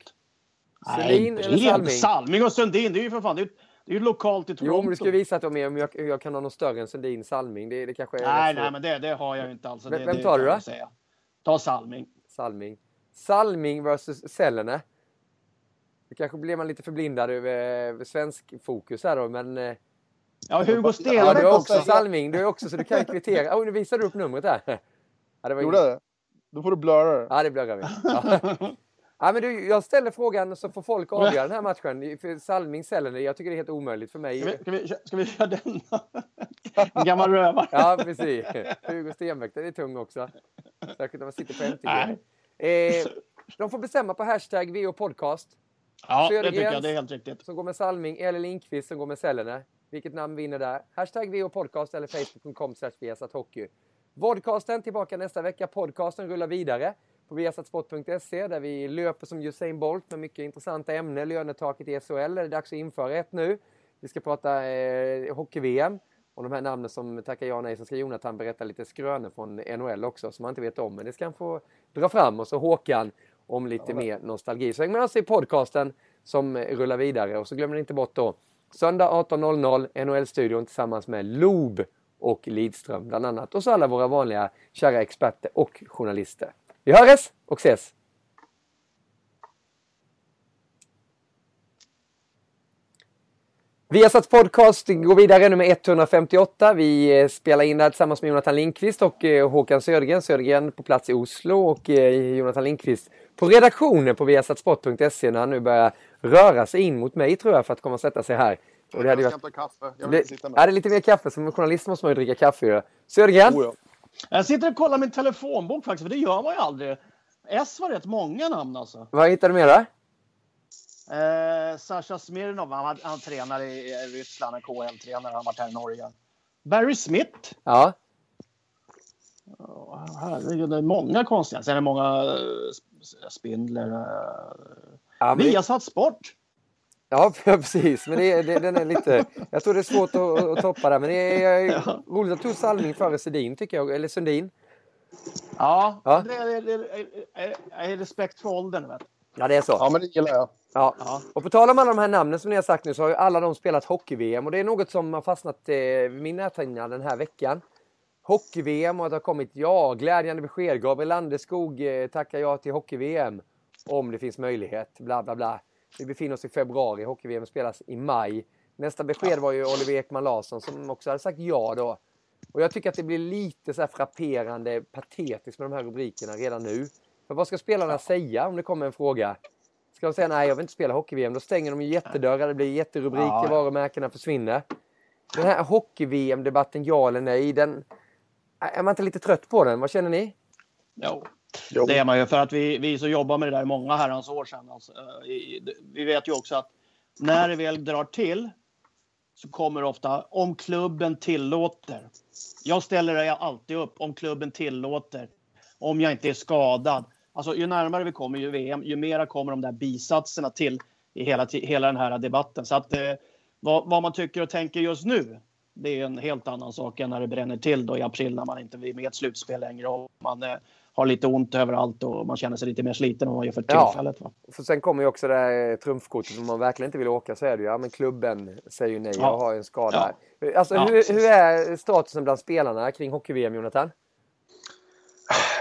Sundin eller Salming? Salming och Sundin, det är ju för fan, det är, det är ju lokalt i Toronto. Jo, men du ska visa att de är, om jag, jag kan ha något större än Sundin Salming. Det, det kanske är nej, nej, men det, det har jag ju inte alls. Vem- vem tar du då? Ta Salming. Salming. Salming versus Sellene. Det kanske blir man lite förblindad över svensk fokus här då, men... eh, Ja, Hugo Ja, Stenbeck du har också också. Salming, du är också så du kan kvittera. Oh, nu visar du upp numret här. Ja, det var Gjorde jag det? Då får du blurra det. Ja, det blurrar vi. Ja. Ja, men du, jag ställer frågan så får folk avgöra den här matchen. För Salming, Sellene, jag tycker det är helt omöjligt för mig. Ska vi, ska, vi, ska vi köra den? En gammal rövare. Ja, precis. Hugo Stenbeck, den är tung också. Särskilt när man sitter på MTV. Eh, de får bestämma på hashtag VO Podcast. Ja, det Södergrens. tycker jag. Det är helt riktigt. som går med Salming eller Lindqvist som går med Sellene. Vilket namn vinner där? Hashtag VO Podcast eller Facebook.com hockey. Vodcasten tillbaka nästa vecka. Podcasten rullar vidare på viasatsport.se där vi löper som Usain Bolt med mycket intressanta ämnen. Lönetaket i SHL är det dags att införa ett nu. Vi ska prata eh, hockey-VM. Och de här namnen som tackar ja nej så ska Jonathan berätta lite skrönor från NHL också som man inte vet om. Men det ska han få dra fram. Och så Håkan om lite mer nostalgi. Så häng med oss i podcasten som rullar vidare. Och så glömmer ni inte bort då söndag 18.00 NHL-studion tillsammans med Loob och Lidström bland annat. Och så alla våra vanliga kära experter och journalister. Vi hörs och ses! Viasats podcast går vidare nummer 158. Vi eh, spelar in det här tillsammans med Jonathan Lindqvist och eh, Håkan Södergren. Södergren på plats i Oslo och eh, Jonathan Lindqvist på redaktionen på viasatsport.se när han nu börjar röra sig in mot mig tror jag för att komma och sätta sig här. Och det hade jag ska varit... hämta kaffe. Jag vill Det, inte sitta är med. det lite mer kaffe? Som journalist måste man ju dricka kaffe. ju. Södergren? Oh, ja. Jag sitter och kollar min telefonbok faktiskt, för det gör man ju aldrig. S var rätt många namn alltså. Vad hittar du mer då? Eh, Sasha Smirnov, han, han tränar i Ryssland, en KHL-tränare. Han har varit här i Norge. Barry Smith. Ja. Oh, herregud, det är många konstiga. Sen är det många uh, Spindler. Uh, Ja, men Viasat Sport. ja, precis. Men det, det, den är lite... Jag tror det är svårt att, att toppa där. Men det är Ja. roligt att tog Salming före Sedin, tycker jag. Eller Sundin. Ja, Ja. Det, är, det, är, är, är respekt för åldern. Vet. du. Ja, det är så. ja, men det gillar jag. Ja. Ja. Och på tal om alla de här namnen som ni har sagt nu så har ju alla de spelat hockey-VM och det är något som har fastnat eh, vid min näthinna den här veckan. Hockey-VM och att det har kommit, ja, glädjande besked. Gabriel Landeskog eh, tackar ja till hockey-VM om det finns möjlighet. Bla, bla, bla. Vi befinner oss i februari, hockey-VM spelas i maj. Nästa besked var ju Oliver Ekman Larsson som också hade sagt ja då. Och jag tycker att det blir lite så frapperande patetiskt med de här rubrikerna redan nu. För vad ska spelarna säga om det kommer en fråga? Ska de säga nej, jag vill inte spela hockey-VM, då stänger de ju jättedörrar, det blir jätterubriker, ja. varumärkena försvinner. Den här hockey-VM-debatten, ja eller nej, den... Är man inte lite trött på den? Vad känner ni? Jo. Jo. Det är man ju för att vi, vi som jobbar med det där i många herrans år sedan. Alltså, eh, i- vi vet ju också att när det väl drar till så kommer det ofta om klubben tillåter. Jag ställer alltid upp om klubben tillåter. Om jag inte är skadad. Alltså ju närmare vi kommer ju VM, ju mera kommer de där bisatserna till i hela, hela den här debatten. Så att eh, vad, vad man tycker och tänker just nu, det är en helt annan sak än när det bränner till då i april när man inte är med i ett slutspel längre och man eh, har lite ont överallt och man känner sig lite mer sliten än vad man gör för Ja. tillfället. Va? För sen kommer ju också det här eh, trumfkortet, om man verkligen inte vill åka så är det ju, ja men klubben säger ju nej, jag Ja. har ju en skada här. Alltså Ja, hur, hur är statusen bland spelarna kring hockey-VM, Jonathan?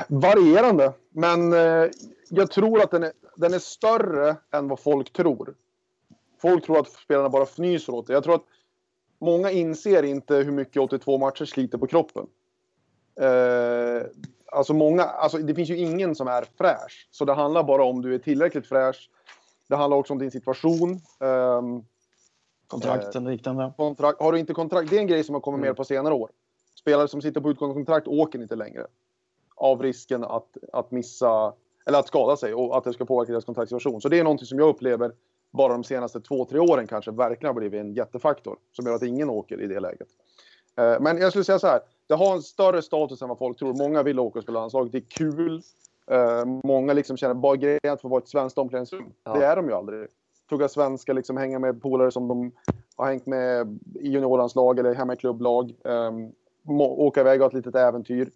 Varierande, men eh, jag tror att den är, den är större än vad folk tror. Folk tror att spelarna bara fnyser åt det. Jag tror att många inser inte hur mycket 82 matcher sliter på kroppen. Eh, alltså många, alltså det finns ju ingen som är fräsch. Så det handlar bara om du är tillräckligt fräsch. Det handlar också om din situation. Ehm, Kontrakten och liknande. kontrakt, har du inte kontrakt, det är en grej som har kommit Mm. mer på senare år. Spelare som sitter på utgående kontrakt åker inte längre. Av risken att, att missa, eller att skada sig och att det ska påverka deras kontraktssituation. Så det är någonting som jag upplever bara de senaste två, tre åren kanske verkligen har blivit en jättefaktor. Som gör att ingen åker i det läget. Eh, Men jag skulle säga så här. Det har en större status än vad folk tror. Många vill åka och spela landslag. Det är kul. Eh, Många liksom känner bara grejen att få vara ett svenskt omklädningsrum. Ja. Det är de ju aldrig. Tugga svenska, liksom hänga med polare som de har hängt med i juniorlandslag eller hemma i klubblag. Um, åka iväg och ha ett litet äventyr.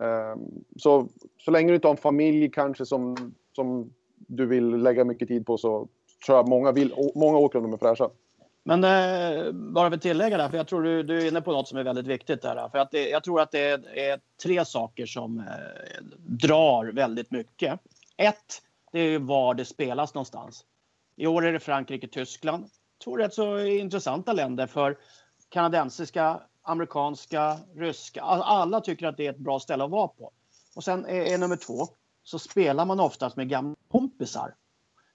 Ehm, så, så länge du inte har en familj kanske som, som du vill lägga mycket tid på så, tror jag många, vill, många åker om de är fräscha. Men eh, bara för att tillägga där, för jag tror du, du är inne på något som är väldigt viktigt där. För att det, jag tror att det är, är tre saker som eh, drar väldigt mycket. Ett, det är var det spelas någonstans. I år är det Frankrike, Tyskland. Två rätt så intressanta länder för kanadensiska, amerikanska, ryska. Alla tycker att det är ett bra ställe att vara på. Och sen är, är nummer två, så spelar man oftast med gamla kompisar.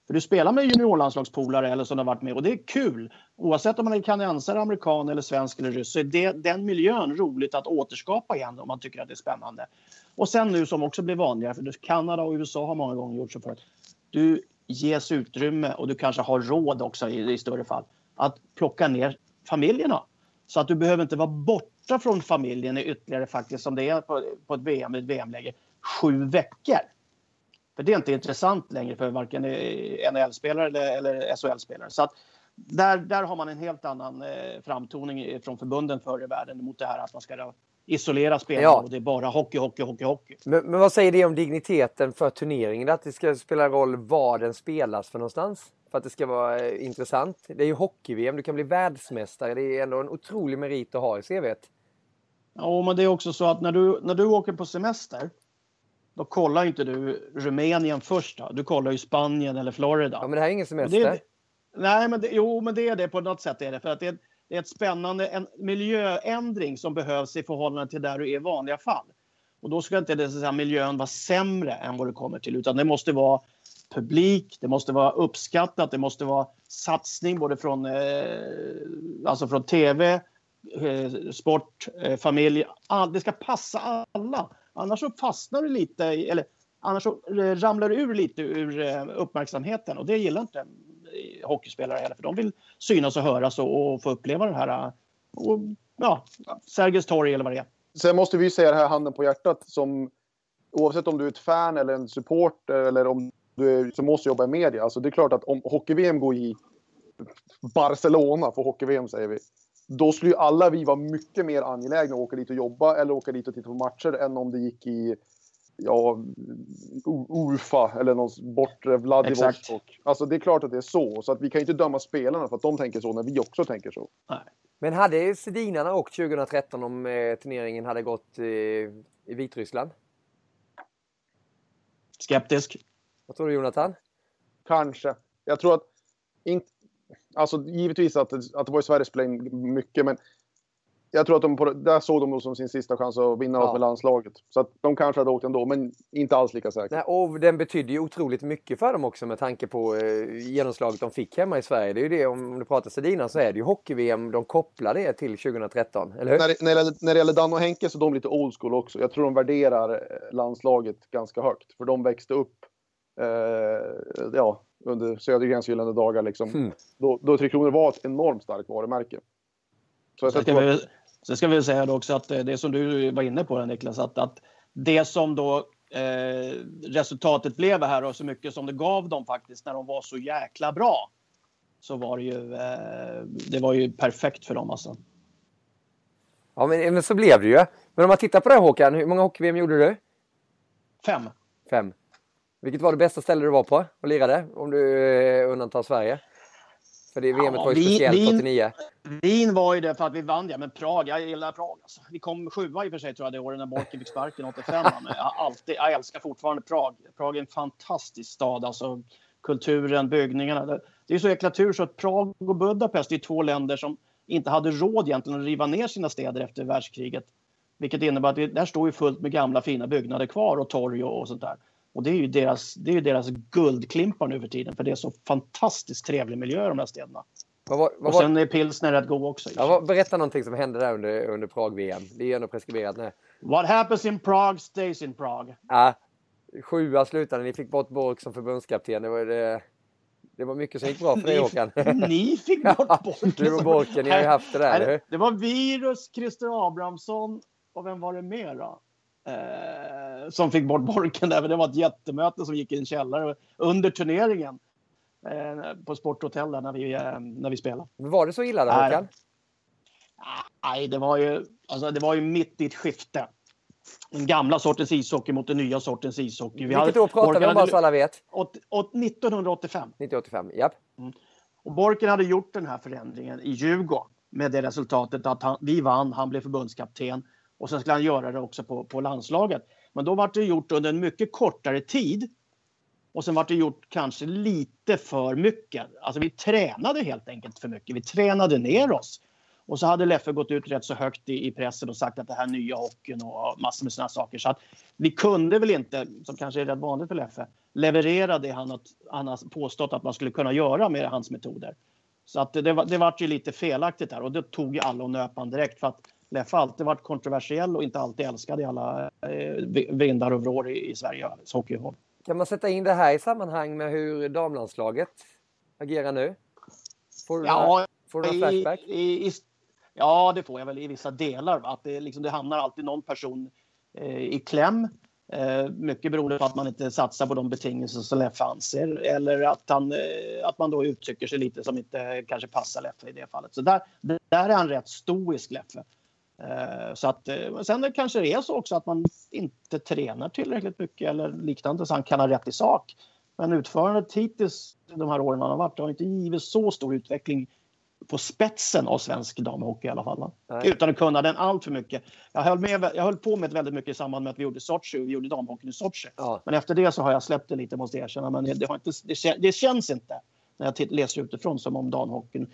För du spelar med juniorlandslagspolare eller som har varit med och det är kul. Oavsett om man är kanadensare, amerikan eller svensk eller ryss så är det, den miljön roligt att återskapa igen om man tycker att det är spännande. Och sen nu som också blir vanligare, för Kanada och USA har många gånger gjort så förut. Du ges utrymme och du kanske har råd också i, i större fall att plocka ner familjerna. Så att du behöver inte vara borta från familjen i ytterligare faktiskt som det är på, på ett VM, ett VM-läger, sju veckor. För det är inte intressant längre för varken NHL-spelare eller, eller SHL-spelare. Så att där, där har man en helt annan eh, framtoning från förbunden förr i världen mot det här att man ska isolera spelarna ja. och det är bara hockey, hockey, hockey, hockey. Men, men, vad säger det om digniteten för turneringen? Att det ska spela roll var den spelas för någonstans? För att det ska vara eh, intressant. Det är ju hockey-VM, du kan bli världsmästare. Det är ändå en otrolig merit att ha i CVt. Ja, men det är också så att när du, när du åker på semester då kollar inte du Rumänien först. Då. Du kollar ju Spanien eller Florida. Ja, men det här är ingen semester. Det, nej, men det, jo, men det är det på något sätt. Är det, för att det, det är ett spännande, en miljöändring som behövs i förhållande till där du är i vanliga fall. Och då ska inte det, så säga, miljön vara sämre än vad du kommer till, utan det måste vara publik, det måste vara uppskattat, det måste vara satsning både från, eh, alltså från tv, Eh, sport, eh, familj. All, det ska passa alla. Annars så fastnar du lite, eller annars så eh, ramlar du ur lite ur uppmärksamheten och det gillar inte hockeyspelare heller för de vill synas och höras och, och få uppleva det här och, ja, Sergels torg eller vad det är. Sen måste vi säga det här handen på hjärtat som oavsett om du är ett fan eller en supporter eller om du är, som måste jobba i media. Alltså det är klart att om hockey-VM går i Barcelona, för hockey-VM säger vi, då skulle ju alla vi vara mycket mer angelägna att åka dit och jobba eller åka dit och titta på matcher än om det gick i ja, Ufa eller någon bortre Vladivostok. Alltså det är klart att det är så. Så att vi kan inte döma spelarna för att de tänker så när vi också tänker så. Nej. Men hade Sedinarna åkt 2013 om eh, turneringen hade gått eh, i Vitryssland? Skeptisk. Vad tror du Jonathan? Kanske. Jag tror att inte, Alltså givetvis att, att det var i Sverige spelade in mycket, men jag tror att de på, där såg de som sin sista chans att vinna ja. med landslaget. Så att de kanske hade åkt ändå, men inte alls lika säkert. Nej, och den betydde ju otroligt mycket för dem också med tanke på eh, genomslaget de fick hemma i Sverige. Det är ju det, om du pratar Sedina så är det ju hockey-VM, de kopplar det till 2013, eller hur? När, när, när det gäller Dan och Henke så är de lite old school också. Jag tror de värderar eh, landslaget ganska högt, för de växte upp eh, ja, under Södergrens gyllene dagar. Liksom. Mm. Då, då Tre Kronor var ett enormt starkt varumärke. Så sen, ska vi, sen ska vi säga då också att det som du var inne på Niklas, att, att det som då eh, resultatet blev här och så mycket som det gav dem faktiskt när de var så jäkla bra. Så var det ju, eh, det var ju perfekt för dem alltså. Ja men, men så blev det ju. Men om man tittar på det här Håkan, hur många hockey-VM gjorde du? Fem. Fem. Vilket var det bästa ställe du var på och lirade? Om du eh, undantar Sverige. För det VM ja, var ju speciellt Wien, 89. Wien var ju det för att vi vann, ja. Men Prag, jag gillar Prag. Alltså. Vi kom sjua i och för sig tror jag det året när Borken fick sparken 85. men jag, alltid, jag älskar fortfarande Prag. Prag är en fantastisk stad. Alltså, kulturen, byggningarna. Det, det är så jäkla tur så att Prag och Budapest är två länder som inte hade råd egentligen att riva ner sina städer efter världskriget. Vilket innebär att vi, där står ju fullt med gamla fina byggnader kvar och torg och, och sånt där. Och det är ju deras, det är ju deras guldklimpar nu för tiden för det är så fantastiskt trevlig miljö i de här städerna. Vad var, vad och sen är pilsner rätt god också. Ja, berätta någonting som hände där under, under Prag-VM. Det är ju ändå preskriberat nu. What happens in Prague stays in Prague. Ja, sjua slutade, ni fick bort Bork som förbundskapten. Det var, det, det var mycket som gick bra för dig Håkan. ni fick bort Borken. du och Borken, ni har ju haft det där. Det, det var Virus, Christer Abrahamsson och vem var det mer då? Eh, som fick bort Borken där. Det var ett jättemöte som gick i en källare under turneringen eh, på Sporthotell där när vi, eh, när vi spelade. Var det så illa då Håkan? Nej, det var ju, alltså, det var ju mitt i ett skifte. den gamla sortens ishockey mot den nya sortens ishockey. Vi Vilket år pratar vi om bara så alla vet? 1985. 1985, japp. Mm. Och Borken hade gjort den här förändringen i Djurgården med det resultatet att han, vi vann, han blev förbundskapten och sen skulle han göra det också på, på landslaget. Men då var det gjort under en mycket kortare tid. Och sen var det gjort kanske lite för mycket. Alltså vi tränade helt enkelt för mycket. Vi tränade ner oss. Och så hade Leffe gått ut rätt så högt i, i pressen och sagt att det här nya hockeyn och massor med sådana saker. Så att vi kunde väl inte, som kanske är rätt vanligt för Leffe, leverera det han, han har påstått att man skulle kunna göra med hans metoder. Så att det, det, var, det var ju lite felaktigt där och det tog ju alla och nöp direkt för att Leffe har alltid varit kontroversiell och inte alltid älskad i alla eh, vindar och vrår i, i Sveriges hockeyhåll. Kan man sätta in det här i sammanhang med hur damlandslaget agerar nu? Får du, ja, får du någon flashback? I, i, ja, det får jag väl i vissa delar. Va? Att det, liksom, det hamnar alltid någon person eh, i kläm. Eh, mycket beroende på att man inte satsar på de betingelser som Leffe anser eller att, han, eh, att man då uttrycker sig lite som inte kanske passar Leffe i det fallet. Så där, där är han rätt stoisk, Leffe. Eh, så att, eh, sen kanske det är så också att man inte tränar tillräckligt mycket eller liknande så han kan ha rätt i sak. Men utförandet hittills de här åren han har varit har inte givit så stor utveckling på spetsen av svensk damhockey i alla fall. Utan att kunna den allt för mycket. Jag höll, med, jag höll på med väldigt mycket i samband med att vi gjorde Sochi och vi gjorde damhockeyn i Sochi. Ja. Men efter det så har jag släppt det lite måste jag erkänna. Men det, har inte, det, det känns inte när jag läser utifrån som om damhockeyn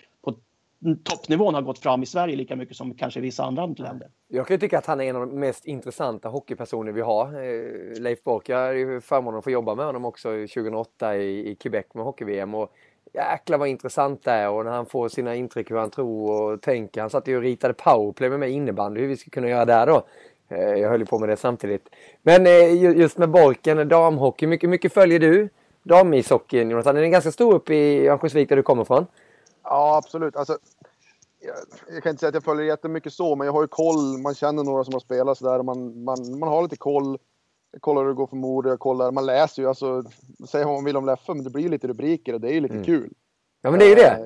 toppnivån har gått fram i Sverige lika mycket som kanske i vissa andra länder. Jag kan tycka att han är en av de mest intressanta hockeypersoner vi har. Eh, Leif Bork, jag hade ju förmånen att få jobba med honom också 2008 i, i Quebec med hockey-VM. Och jäklar vad intressant det är och när han får sina intryck hur han tror och tänker. Han satt ju och ritade powerplay med mig innebandy hur vi skulle kunna göra där då. Eh, jag höll ju på med det samtidigt. Men eh, just med Borken, damhockey, mycket, mycket följer du damishockeyn Jonathan? Den är ganska stor uppe i Örnsköldsvik där du kommer från. Ja, absolut. Alltså, jag, jag, kan inte säga att jag följer jättemycket så, men jag har ju koll. Man känner några som har spelat sådär. Man, man, man har lite koll. Jag kollar hur det går för mord, jag kollar. Man läser ju, alltså, säga vad man vill om Leffe, men det blir lite rubriker och det är ju lite mm. kul. Ja, men det är ju det. Eh,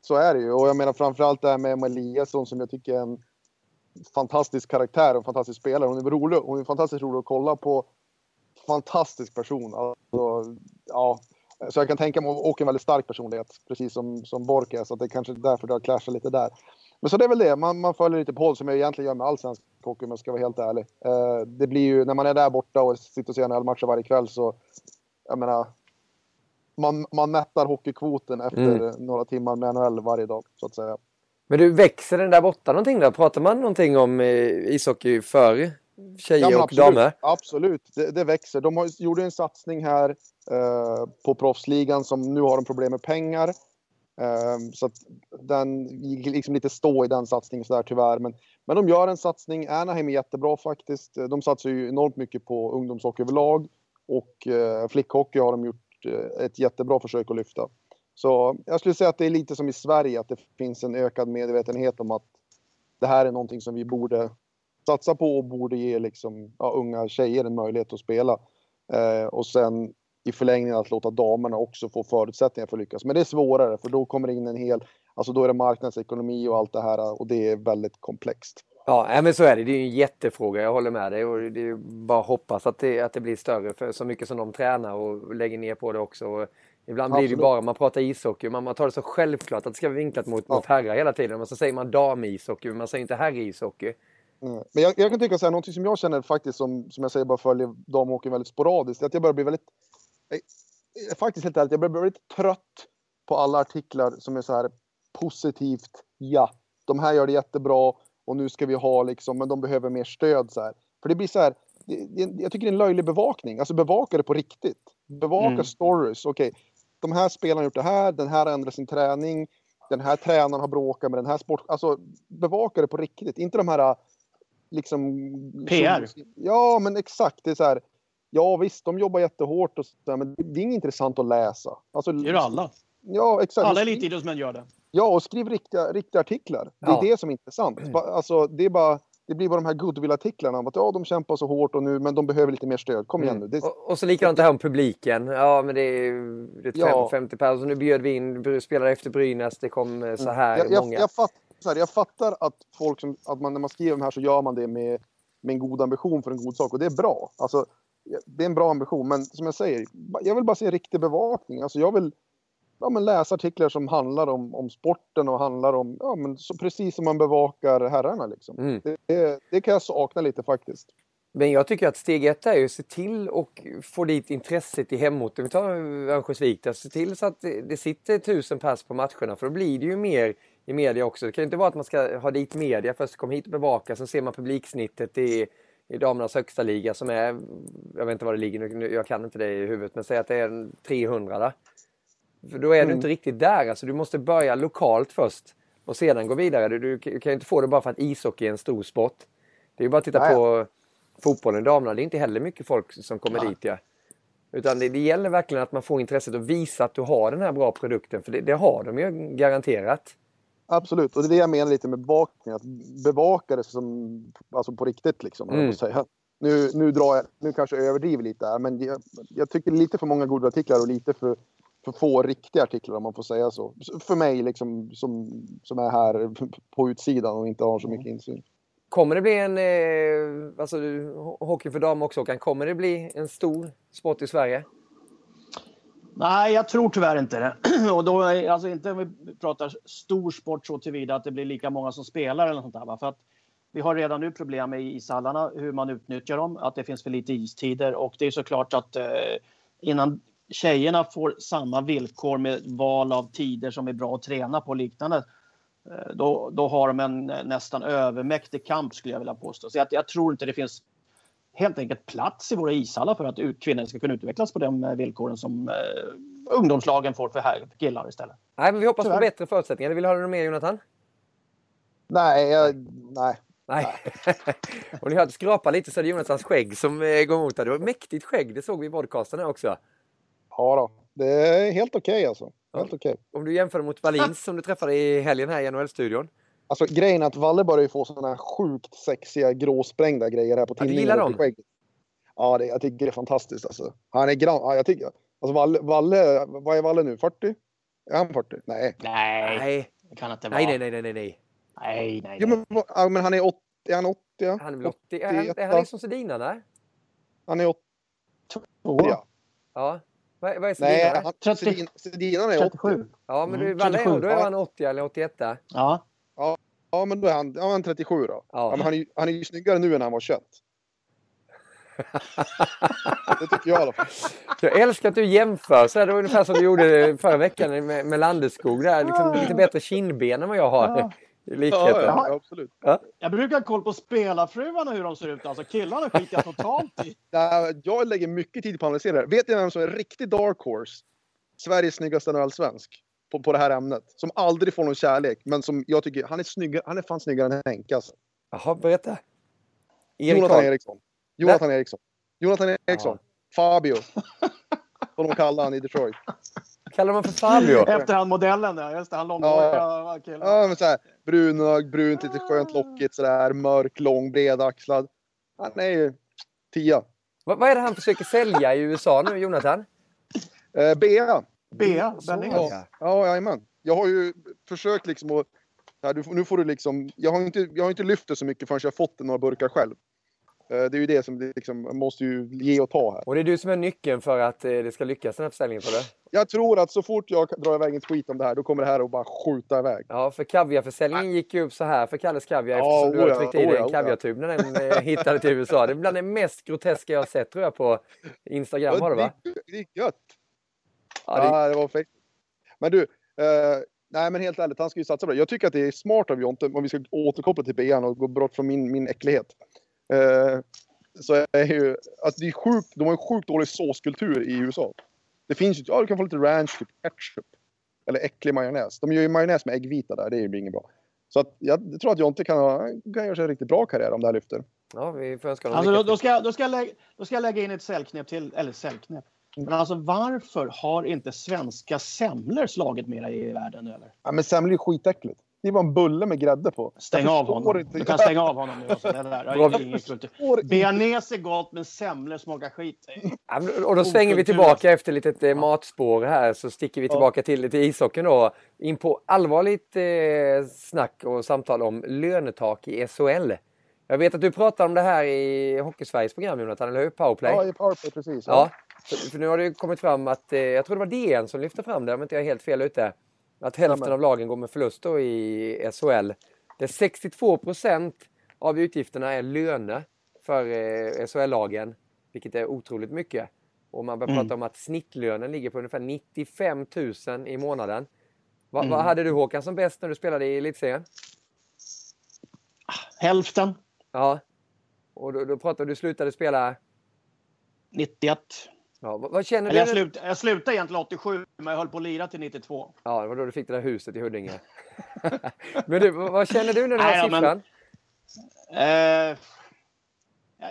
så är det ju. Och jag menar framförallt det här med Eliasson som jag tycker är en fantastisk karaktär och fantastisk spelare. Hon är rolig. Hon är fantastiskt rolig att kolla på. Fantastisk person. Alltså, ja, så jag kan tänka mig, och en väldigt stark personlighet, precis som, som Bork är, så det är kanske därför det har clashat lite där. Men så det är väl det, man, man följer lite på håll som jag egentligen gör med all svensk hockey om jag ska vara helt ärlig. Eh, det blir ju, när man är där borta och sitter och ser NHL-matcher varje kväll så, jag menar, man, man mättar hockeykvoten efter mm. några timmar med NHL varje dag, så att säga. Men du, växer den där borta någonting då? Pratar man någonting om eh, ishockey för tjejer ja, och damer? Absolut, det, det, växer. De har, gjorde en satsning här eh, på proffsligan som nu har de problem med pengar. Eh, så att den gick liksom lite stå i den satsningen sådär tyvärr. Men, men de gör en satsning. Anaheim är jättebra faktiskt. De satsar ju enormt mycket på ungdomshockey överlag. Och eh, flickhockey har de gjort eh, ett jättebra försök att lyfta. Så jag skulle säga att det är lite som i Sverige, att det finns en ökad medvetenhet om att det här är någonting som vi borde satsa på och borde ge liksom, ja, unga tjejer en möjlighet att spela. Eh, och sen i förlängningen att låta damerna också få förutsättningar för att lyckas. Men det är svårare för då kommer det in en hel, alltså då är det marknadsekonomi och allt det här och det är väldigt komplext. Ja, men så är det. Det är en jättefråga. Jag håller med dig och det är bara att hoppas att det, att det blir större för så mycket som de tränar och lägger ner på det också. Och ibland Absolut. blir det bara, man pratar ishockey, man, man tar det så självklart att det ska vara vinklat mot, ja. mot herrar hela tiden. Men så säger man damishockey, men man säger inte herrishockey. Mm. Men jag, jag, kan tycka så här, någonting som jag känner faktiskt som, som jag säger bara följer damhockeyn väldigt sporadiskt, att jag börjar bli väldigt, jag, faktiskt helt ärligt, jag börjar bli väldigt trött på alla artiklar som är så här positivt, ja, de här gör det jättebra och nu ska vi ha liksom, men de behöver mer stöd så här. För det blir så här, jag tycker det är en löjlig bevakning, alltså bevaka det på riktigt. Bevaka mm. stories, okej, okay, de här spelarna har gjort det här, den här ändrar sin träning, den här tränaren har bråkat med den här sport... Alltså bevaka det på riktigt, inte de här liksom... PR? Som, ja, men exakt. Det är så här, ja visst, de jobbar jättehårt och så där, men det är inget intressant att läsa. Alltså, det gör alla. Ja, exakt. Alla elitidrottsmän gör det. Ja, och skriv riktiga, riktiga artiklar. Det är ja. det som är intressant. Alltså, det, är bara, det blir bara de här goodwill-artiklarna om att ja, de kämpar så hårt och nu, men de behöver lite mer stöd. Kom igen mm. nu. Det... Och, och, så likadant det här om publiken. Ja, men det är, det är ja. 50 personer. Nu bjöd vi in spelare efter Brynäs. Det kom så mm. här jag, många. Jag, jag, fatt, så här, jag fattar att folk som, att man, när man skriver de här så gör man det med med en god ambition för en god sak och det är bra. Alltså, det är en bra ambition, men som jag säger, jag vill bara se riktig bevakning. Alltså jag vill ja, men läsa artiklar som handlar om, om sporten och handlar om, ja men så precis som man bevakar herrarna liksom. Mm. Det, det, det kan jag sakna lite faktiskt. Men jag tycker att steg ett är att se till och få dit intresset i hemorten. Vi tar Örnsköldsvik där. Se till så att det, det sitter tusen pers på matcherna för då blir det ju mer i media också. Det kan ju inte vara att man ska ha dit media först, kom hit och bevaka, sen ser man publiksnittet i, i damernas högsta liga som är, jag vet inte vad det ligger nu, jag kan inte det i huvudet, men säg att det är 300 där. För då är Mm. du inte riktigt där, alltså du måste börja lokalt först och sedan gå vidare. Du, du kan ju inte få det bara för att ishockey är en stor sport. Det är ju bara att titta Nej. på fotbollen, damerna, det är inte heller mycket folk som kommer dit. Ja. Utan det, det gäller verkligen att man får intresset och visa att du har den här bra produkten, för det, det har de ju garanterat. Absolut, och det är det jag menar lite med bevakning. Att bevaka det som, alltså på riktigt liksom. Mm. Säga. Nu, nu, drar jag, nu kanske jag överdriver lite här, men jag, jag tycker lite för många goda artiklar och lite för, för få riktiga artiklar om man får säga så. För mig liksom, som, som är här på utsidan och inte har så mycket insyn. Kommer det bli en, eh, alltså ho- hockey för damer också Håkan, kommer det bli en stor sport i Sverige? Nej, jag tror tyvärr inte det. Och då, alltså inte om vi pratar stor sport så tillvida att det blir lika många som spelar eller något sånt där. va? För att vi har redan nu problem med ishallarna, hur man utnyttjar dem, att det finns för lite istider och det är såklart att eh, innan tjejerna får samma villkor med val av tider som är bra att träna på och liknande, eh, då, då har de en eh, nästan övermäktig kamp skulle jag vilja påstå. Så jag, jag tror inte det finns helt enkelt plats i våra ishallar för att kvinnor ska kunna utvecklas på de eh, villkoren som eh, ungdomslagen får för, här, för killar istället. Nej, men vi hoppas på Tyvärr. bättre förutsättningar. Vill du höra något mer Jonathan? Nej, jag, nej. Nej. och ni hörde skrapa lite så är det Jonathans skägg som eh, går emot. Det var mäktigt skägg, det såg vi i podcasten också. Ja då. Det är helt okej alltså. Helt okej. Om du jämför mot Wallins som du träffade i helgen här i NHL-studion. Alltså grejen är att Valle börjar ju få sådana här sjukt sexiga gråsprängda grejer här på Ja, du tinningen. gillar och i dem? Ja, det, jag tycker det är fantastiskt alltså. Han är grann, ja, jag tycker, alltså Valle, Valle, vad är Valle nu? 40? Är han 40? Nej. Nej, det kan inte vara. nej, nej, nej, nej, nej. nej, nej, Jo, men, ja, men han är 80, är han 80? ja? Han är väl 80? Är han, är han 81. liksom Sedina där? Han är 80, Två. ja. Ja. Vad, vad är Sedina? Nej, han, 30. Sedin, Sedinan är 80. 37. Ja, men du, Mm, Valle, är- 37. då är han 80 eller 81 där. Ja. Ja, men då är han, ja, han är 37 då. Ja. Ja. men han, är, ju- han är ju snyggare nu än han var 21. Det tycker jag i alla fall. Jag älskar att du jämför. Så här, det var ungefär som du gjorde förra veckan med, med Landeskog. Där. Liksom, lite bättre kindben än vad jag har. Ja. I likheten. Ja, ja, absolut. Jag brukar ha koll på spelarfruarna hur de ser ut. Alltså killarna skiter jag totalt i. Jag lägger mycket tid på att analysera det. Vet ni vem som är riktig dark horse? Sveriges snyggaste NHL-svensk. På, på det här ämnet. Som aldrig får någon kärlek. Men som jag tycker, han är, snygga, han är fan snyggare än Henke alltså. Jaha, berätta. Erik Jonathan Karl. Eriksson. Jonathan Eriksson. Jonathan Eriksson. Fabio. Som de kallar han i Detroit. Kallar man för Fabio? Efter han modellen där. Just det, han långhåriga killen. Ja, men så här, brunögd, brunt, lite skönt lockigt sådär. Mörk, lång, bredaxlad. Han är ju tia. Vad, vad är det han försöker sälja i USA nu, Jonathan? Eh, Bea. Bea, Så, Benning. ja. Ja, jajamän. Jag har ju försökt liksom att... Du, får- nu får du liksom... Jag har, inte, jag har inte lyft det så mycket förrän jag har fått några burkar själv. Eh, Det är ju det som liksom, man måste ju ge och ta här. Och det är du som är nyckeln för att eh, det ska lyckas den här försäljningen för det? Jag tror att så fort jag drar iväg ett skit om det här, då kommer det här att bara skjuta iväg. Ja, för kaviarförsäljningen gick ju upp så här för Kalles Kaviar Ja, eftersom du oja, tryckt i dig en kaviartub när den eh, hittade till USA. Det är bland det mest groteska jag har sett tror jag på Instagram var det va? det, det är gött. Ja, det, Ja, det var fräckt. Men du, eh, nej men helt ärligt, han ska ju satsa på det. Jag tycker att det är smart av Jonte, om vi ska återkoppla till BN och gå bort från min, min äcklighet. Eh, så är ju, att det är sjukt, de har en sjukt dålig såskultur i USA. Det finns ju, ja du kan få lite ranch, typ ketchup. Eller äcklig majonnäs. De gör ju majonnäs med äggvita där, det är ju inget bra. Så att, jag tror att Jonte kan, ha, kan göra sig en riktigt bra karriär om det här lyfter. ja, vi får önska honom Alltså, då, då, ska, jag- då, ska jag lägga, då ska jag lägga in ett säljknep till. Eller säljknep. Men alltså varför har inte svenska semlor slagit mera i världen eller? Ja, men semlor är skitäckligt. Det är bara en bulle med grädde på. Stäng av honom. inte. Du kan stänga av honom nu. Det där. Bearnaise är gott men semlor smakar skit. Ja, och då svänger vi tillbaka efter lite eh, matspår här så sticker vi tillbaka till, till ishockeyn då. In på allvarligt eh, snack och samtal om lönetak i SHL. Jag vet att du pratar om det här i Hockeysveriges program Jonathan, eller hur? Powerplay? Ja, i powerplay precis. Ja. För, för nu har det ju kommit fram att, eh, jag tror det var DN som lyfte fram det om inte jag är helt fel ute. Att hälften av lagen går med förlust då i SHL. Det är 62 procent av utgifterna är löner för eh, SHL-lagen, vilket är otroligt mycket. Och man börjar Mm. prata om att snittlönen ligger på ungefär 95 000 i månaden. Va, Mm. Vad hade du Håkan som bäst när du spelade i elitserien? Hälften, Ja. Och då, då pratar du, slutade spela... 91. Ja, vad, vad känner Eller du? jag, slut, jag slutade egentligen 87, men jag höll på att lira till 92. Ja, det var då du fick det där huset i Huddinge. men du, vad känner du när du har Nej, ja, men- siffran? Eh,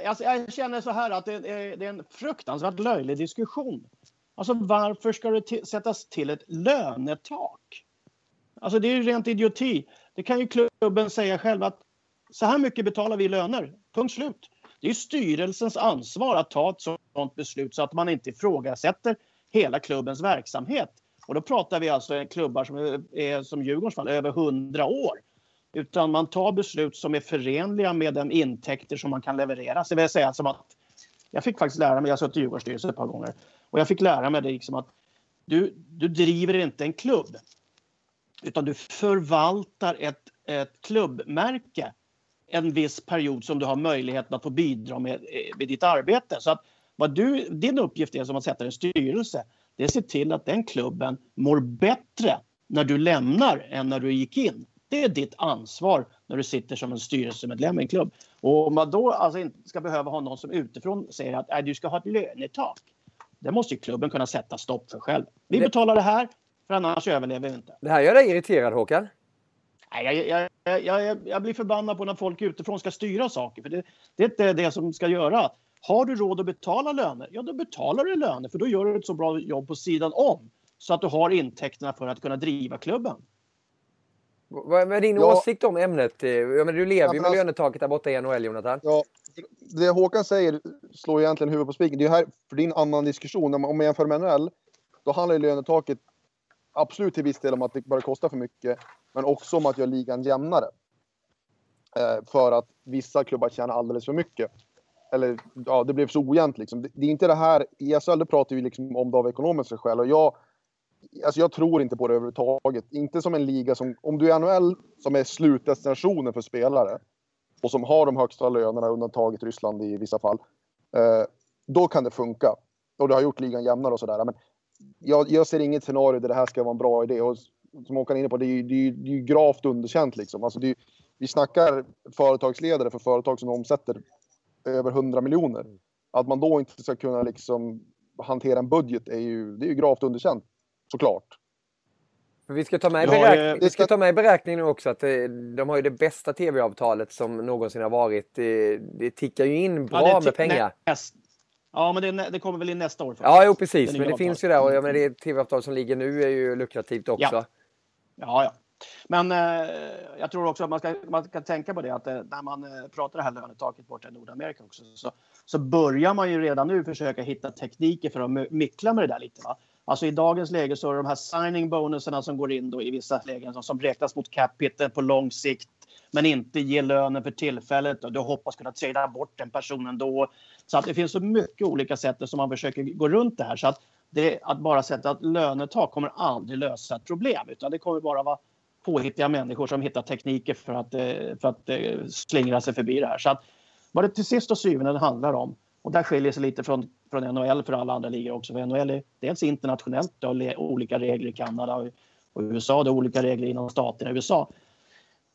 jag, jag känner så här att det, är- det är en fruktansvärt löjlig diskussion. Alltså varför ska det sättas till ett lönetak? Alltså det är ju rent idioti. Det kan ju klubben säga själv att så här mycket betalar vi löner. Punkt slut. Det är styrelsens ansvar att ta ett sådant beslut så att man inte ifrågasätter hela klubbens verksamhet. Och då pratar vi alltså klubbar som är, som Djurgårdens fall, över 100 år. Utan man tar beslut som är förenliga med de intäkter som man kan leverera. Så det vill säga som att jag fick faktiskt lära mig, jag har suttit i Djurgårdsstyrelsen ett par gånger, och jag fick lära mig det liksom att du, du driver inte en klubb. Utan du förvaltar ett, ett klubbmärke en viss period som du har möjlighet att få bidra med, eh, med ditt arbete. Så att vad du, din uppgift är som att sätta en styrelse, det är att se till att den klubben mår bättre när du lämnar än när du gick in. Det är ditt ansvar när du sitter som en styrelsemedlem i en klubb. Och om man då alltså inte ska behöva ha någon som utifrån säger att "Nej, du ska ha ett lönetak. Det måste ju klubben kunna sätta stopp för själv. Vi betalar det här, för annars överlever vi inte. Det här gör dig irriterad Håkan. Nej, jag, jag, jag, jag, jag blir förbannad på när folk utifrån ska styra saker. För det, det är inte det som ska göra. Har du råd att betala löner, ja då betalar du löner för då gör du ett så bra jobb på sidan om. Så att du har intäkterna för att kunna driva klubben. Vad är din Ja. åsikt om ämnet? Eh, Ja, men du lever Ja, ju men med alltså- lönetaket där borta i NHL, Jonathan. Ja, det Håkan säger slår egentligen huvudet på spiken. Det är ju här, för din annan diskussion. Om man jämför med NHL, då handlar ju lönetaket absolut till viss del om att det börjar kosta för mycket, men också om att göra ligan jämnare. Eh, för att vissa klubbar tjänar alldeles för mycket. Eller ja, det blev så ojämnt liksom. Det, det är inte det här, i SHL pratar vi liksom om det av ekonomiska skäl och jag Alltså jag tror inte på det överhuvudtaget. Inte som en liga som, om du är NHL som är slutdestinationen för spelare och som har de högsta lönerna, undantaget Ryssland i vissa fall. Eh, då kan det funka. Och det har gjort ligan jämnare och sådär. Men jag, jag ser inget scenario där det här ska vara en bra idé. Och som Håkan är inne på, det är ju, det är ju, det är ju gravt underkänt liksom. Alltså det är, vi snackar företagsledare för företag som omsätter över 100 miljoner. Att man då inte ska kunna liksom hantera en budget är ju, det är ju gravt underkänt. Såklart. Vi ska ta med i, har beräk- ju- vi ska ta med i beräkningen nu också att eh, de har ju det bästa tv-avtalet som någonsin har varit. Det, tickar ju in bra Ja, med ti- pengar. Näst, ja, men det, det kommer väl in nästa år. faktiskt. Ja, jo precis. Men det finns avtalet. ju där och jag menar, det tv-avtal som ligger nu är ju lukrativt också. Ja. Ja, ja. Men eh, jag tror också att man ska, man ska tänka på det att eh, när man eh, pratar det här lönetaket borta i Nordamerika också så, så börjar man ju redan nu försöka hitta tekniker för att mickla med det där lite. Va? Alltså i dagens läge så är det de här signing bonuserna som går in då i vissa lägen som, som räknas mot capita på lång sikt men inte ge lönen för tillfället och du hoppas kunna trada bort den personen då. Så att det finns så mycket olika sätt som man försöker gå runt det här. Så att, det, att bara sätta ett lönetak kommer aldrig lösa ett problem utan det kommer bara vara påhittiga människor som hittar tekniker för att, eh, för att eh, slingra sig förbi det här. Så att vad det till sist och syvende handlar om och där skiljer sig lite från, från NHL för alla andra ligor också. För NHL är dels internationellt, det har olika regler i Kanada och, och USA, det har olika regler inom staterna i USA.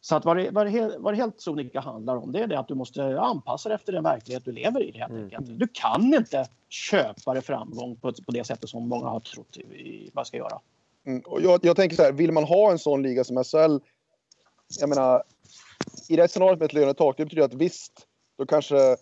Så att vad det, vad det, vad det helt sonika handlar om det är det att du måste anpassa dig efter den verklighet du lever i. Helt enkelt. Du kan inte köpa dig framgång på, på det sättet som många har trott i, vad ska göra. Mm. Och jag, jag tänker så här, vill man ha en sån liga som SHL, jag menar, i det här scenariot med ett lönetak, det betyder att visst, då kanske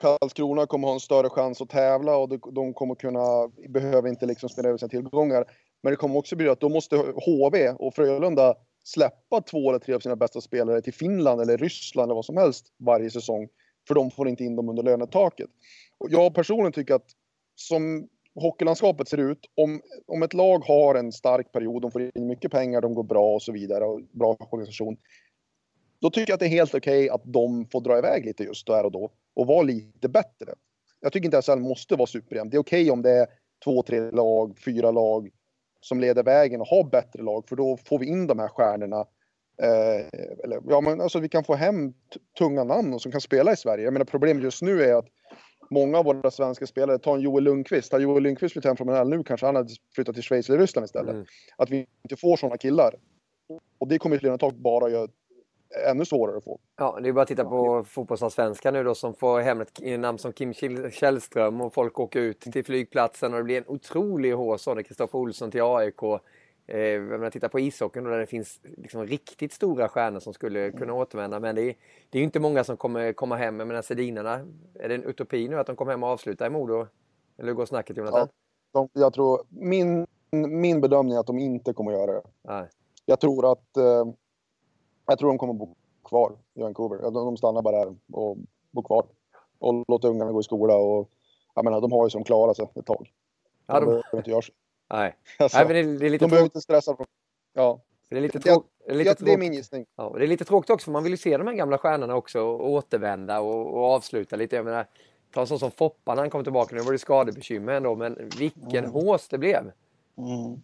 Karlskrona kommer ha en större chans att tävla och de, de kommer kunna, behöver inte liksom spela över sina tillgångar. Men det kommer också betyda att då måste HV och Frölunda släppa två eller tre av sina bästa spelare till Finland eller Ryssland eller vad som helst varje säsong. För de får inte in dem under lönetaket. Och jag personligen tycker att som hockeylandskapet ser ut, om, om ett lag har en stark period, de får in mycket pengar, de går bra och så vidare och bra organisation. då tycker jag att det är helt okej att de får dra iväg lite just där och då och vara lite bättre. Jag tycker inte SHL måste vara superjämnt. Det är okej om det är två, tre lag, fyra lag som leder vägen och har bättre lag för då får vi in de här stjärnorna. Eh, eller, ja, men alltså vi kan få hem tunga namn som kan spela i Sverige. Jag menar problemet just nu är att många av våra svenska spelare, ta en Joel Lundqvist. Har Joel Lundqvist flyttat hem från NHL nu kanske han hade flyttat till Schweiz eller Ryssland istället. Mm. Att vi inte får sådana killar. Och det kommer Lena Tag bara göra ännu svårare att få. Ja, det är bara att titta på fotbollsallsvenskan nu då som får hem ett namn som Kim Källström och folk åker ut till flygplatsen och det blir en otrolig när Kristoffer Olsson till AIK. Eh, menar, titta på ishockeyn där det finns liksom riktigt stora stjärnor som skulle kunna återvända. Men det är, det är inte många som kommer komma hem. Jag menar Sedinarna, är det en utopi nu att de kommer hem och avslutar i Modo? Eller hur går snacket Jonathan? De, jag tror, min, min bedömning är att de inte kommer göra det. Nej. Jag tror att eh, jag tror de kommer bo kvar i Vancouver. De, de stannar bara där och bor kvar. Och låter ungarna gå i skola. Och, jag menar, de har ju som klarat sig ett tag. Ja, de, behöver inte göra så. nej. Alltså, nej men det, är- det är lite de behöver tråkigt. inte stressa. Ja, Det är lite, Jag- tråk, det ja, det är tråkigt. min gissning. Ja, det är lite tråkigt också för man vill ju se de här gamla stjärnorna också och återvända och, och avsluta lite. Jag menar, ta en sån som Foppa när han kom tillbaka. Nu var det skadebekymmer ändå, men vilken hås det blev. Mm.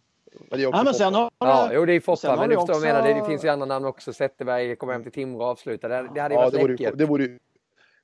Men Ja, men sen har Ja, det- jo det är Foppa, men du förstår vad jag också- menar. Det, det finns ju andra namn också. Zetterberg kommer hem till Timrå och avslutar. Det, det hade ju Ja, varit det vore, ju- läckert. det vore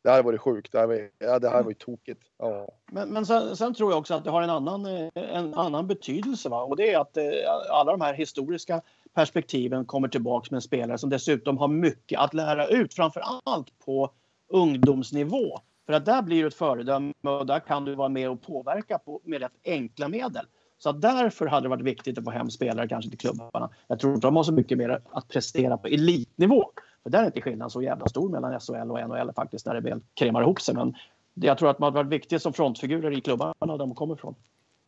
det här var ju sjukt. Det här var, ja, det här var ju tokigt. Ja. Men, men sen, sen tror jag också att det har en annan, eh, en annan betydelse. Va? Och det är att eh, alla de här historiska perspektiven kommer tillbaks med en spelare som dessutom har mycket att lära ut. Framför allt på ungdomsnivå. För att där blir du ett föredöme och där kan du vara med och påverka på, med rätt enkla medel. Så att därför hade det varit viktigt att få hem spelare kanske till klubbarna. Jag tror inte de har så mycket mer att prestera på elitnivå. För där är inte skillnaden så jävla stor mellan SHL och NHL faktiskt när det väl kremar ihop sig. Men jag tror att man har varit viktig som frontfigurer i klubbarna där de kommer ifrån.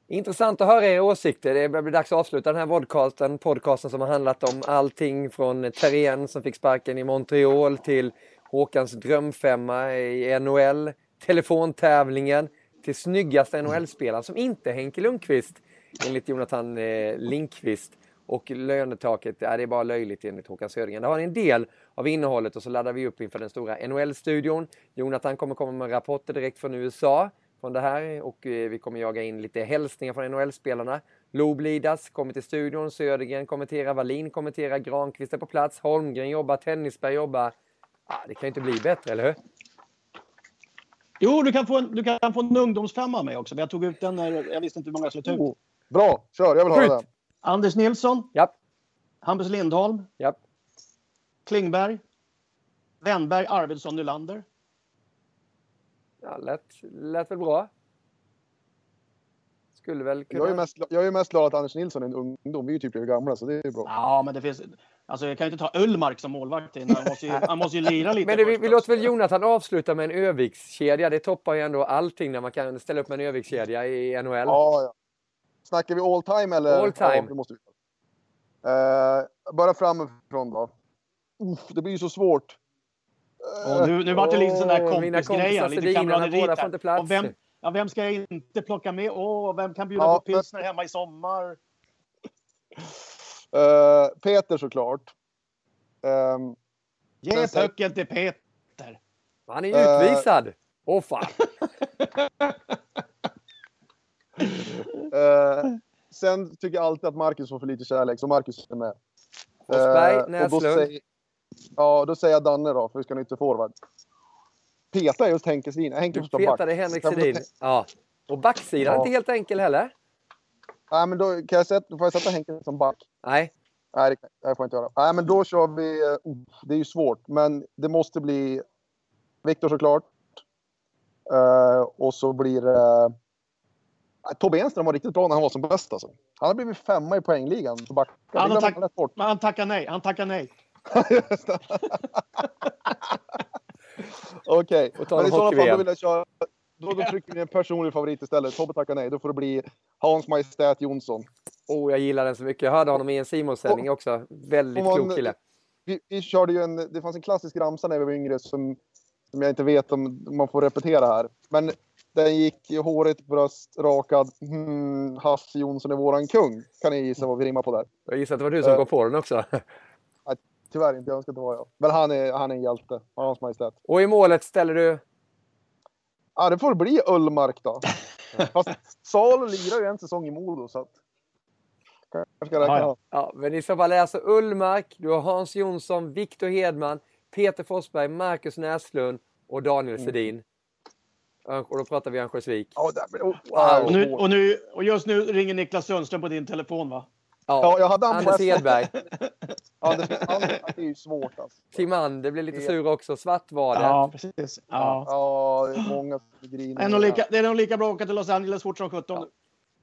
Intressant att höra era åsikter. Det börjar bli dags att avsluta den här podcasten. Podcasten som har handlat om allting från Terrien som fick sparken i Montreal till Håkans drömfemma i NHL, telefontävlingen till snyggaste NHL-spelaren som inte är Henke Lundqvist enligt Jonathan eh, Linkvist. Och lönetaket, ja, det är bara löjligt enligt Håkan Södergren. Det har en del av innehållet och så laddar vi upp inför den stora NHL-studion. Jonathan kommer komma med rapporter direkt från USA från det här och eh, vi kommer jaga in lite hälsningar från NHL-spelarna. Loob Lidas kommer till studion, Södergren kommenterar, Wallin kommenterar, Granqvist är på plats, Holmgren jobbar, Tennisberg jobbar. Ah, det kan ju inte bli bättre, eller hur? Jo, du kan få en, du kan få en ungdomsfemma med också. Men jag tog ut den när jag visste inte hur många jag skulle ta ut. Bra, kör. Jag vill höra den. Anders Nilsson, Japp, Hampus Lindholm, japp. Klingberg, Wennberg, Arvidsson, Nylander. Ja, lät, lät väl bra. Skulle väl kunna... Jag är, mest, jag är mest glad att Anders Nilsson är en ungdom. Vi är ju typ lika gamla, så det är bra. Ja, men det finns... Alltså, jag kan ju inte ta Ullmark som målvakt in. Han måste ju, han måste ju lira lite. Men det, vi, vi låter väl Jonathan avsluta med en Övikskedja. Det toppar ju ändå allting när man kan ställa upp med en Övikskedja i NHL. Ja, ja. Snackar vi all time eller? All time. Ja, det måste vi. Uh, bara framifrån då. Uff, det blir ju så svårt. Och nu, nu vart det lite sån där kompisar Lite plats. Och vem, ja, vem ska jag inte plocka med? Åh, vem kan bjuda Ja, på pilsner hemma i sommar? Eh, Peter såklart. Um, Ge pucken till Peter. Han är ju utvisad! Åh fan! eh, sen tycker jag alltid att Marcus får för lite kärlek, så Marcus är med. Forsberg, och då Näslund. säger, ja, då säger jag Danne då, för vi ska ha ytterforward. Peta just Henke Sedin. Henke Du stå back. petade Henrik Sedin. Ja. Och backsidan är Ja. inte helt enkel heller. Nej, men då, kan jag sätta, får jag sätta Henke som back. Nej. Nej, det får jag inte göra. Nej, men då kör vi... Uh, det är ju svårt, men det måste bli Viktor såklart. Uh, och så blir det... Uh, Tobbe Enström var riktigt bra när han var som bäst. Alltså. Han har blivit femma i poängligan. back. Det Han glömmer tack- bort. Men han tackar nej. Han tackar nej. Okej, ta men en i sådana fall då vill jag köra... Då, då trycker vi en personlig favorit istället. Tobbe tackar nej. Då får det bli Hans Majestät Jonsson. Oh, jag gillar den så mycket. Jag hörde honom i en Simon-sändning också. Väldigt man- klok kille. vi, vi körde ju en, det fanns en klassisk ramsa när vi var yngre som, som jag inte vet om man får repetera här. Men den gick i håret, bröst, rakad. Hmm, Hasse Jonsson är våran kung. Kan ni gissa vad vi rimmar på där? Jag gissar att det var du som Eh. kom på den också. tyvärr inte. Jag önskar att det var jag. Men han är, han är en hjälte. Hans Majestät. Och i målet ställer du? Ja, det får bli Ullmark då. Fast Salo lirar ju en säsong i Modo så att... Kanske ska räkna Ja, ja. men i så fall är alltså Ullmark, du har Hans Jonsson, Viktor Hedman, Peter Forsberg, Marcus Näslund och Daniel Sedin. Och då pratar vi Örnsköldsvik. Ja, det oh, Wow. Och, nu, och, nu, och just nu ringer Niklas Sundström på din telefon va? Ja, jag hade Anders Hedberg. Anders, Anders, det är ju svårt alltså. Timander blir lite sur också. Svartvadet. Ja, precis. Ja. Ja, det är många som griner. Det är nog lika, det är nog lika bra att åka till Los Angeles fort som 17.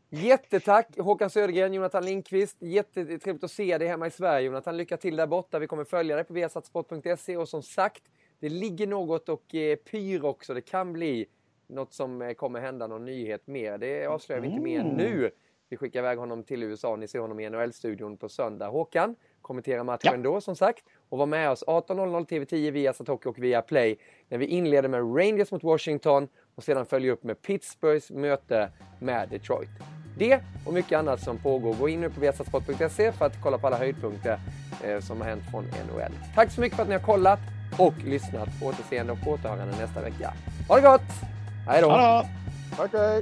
Jättetack Håkan Södergren, Jonathan Lindqvist. Jättetrevligt att se dig hemma i Sverige Jonathan. Lycka till där borta. Vi kommer följa dig på viasatsport.se och som sagt, det ligger något och eh, pyr också. Det kan bli något som eh, kommer hända, någon nyhet mer. Det avslöjar vi inte mer nu. Vi skickar iväg honom till USA. Ni ser honom i NHL-studion på söndag. Håkan, kommentera matchen då som sagt. Och var med oss 18.00 TV10 via Satoki och via Play. När vi inleder med Rangers mot Washington och sedan följer upp med Pittsburghs möte med Detroit. Det och mycket annat som pågår. Gå in nu på viasatsport.se för att kolla på alla höjdpunkter eh, som har hänt från NHL. Tack så mycket för att ni har kollat och lyssnat. På återseende och återhörande nästa vecka. Ha det gott! Hej då! Tack, hej.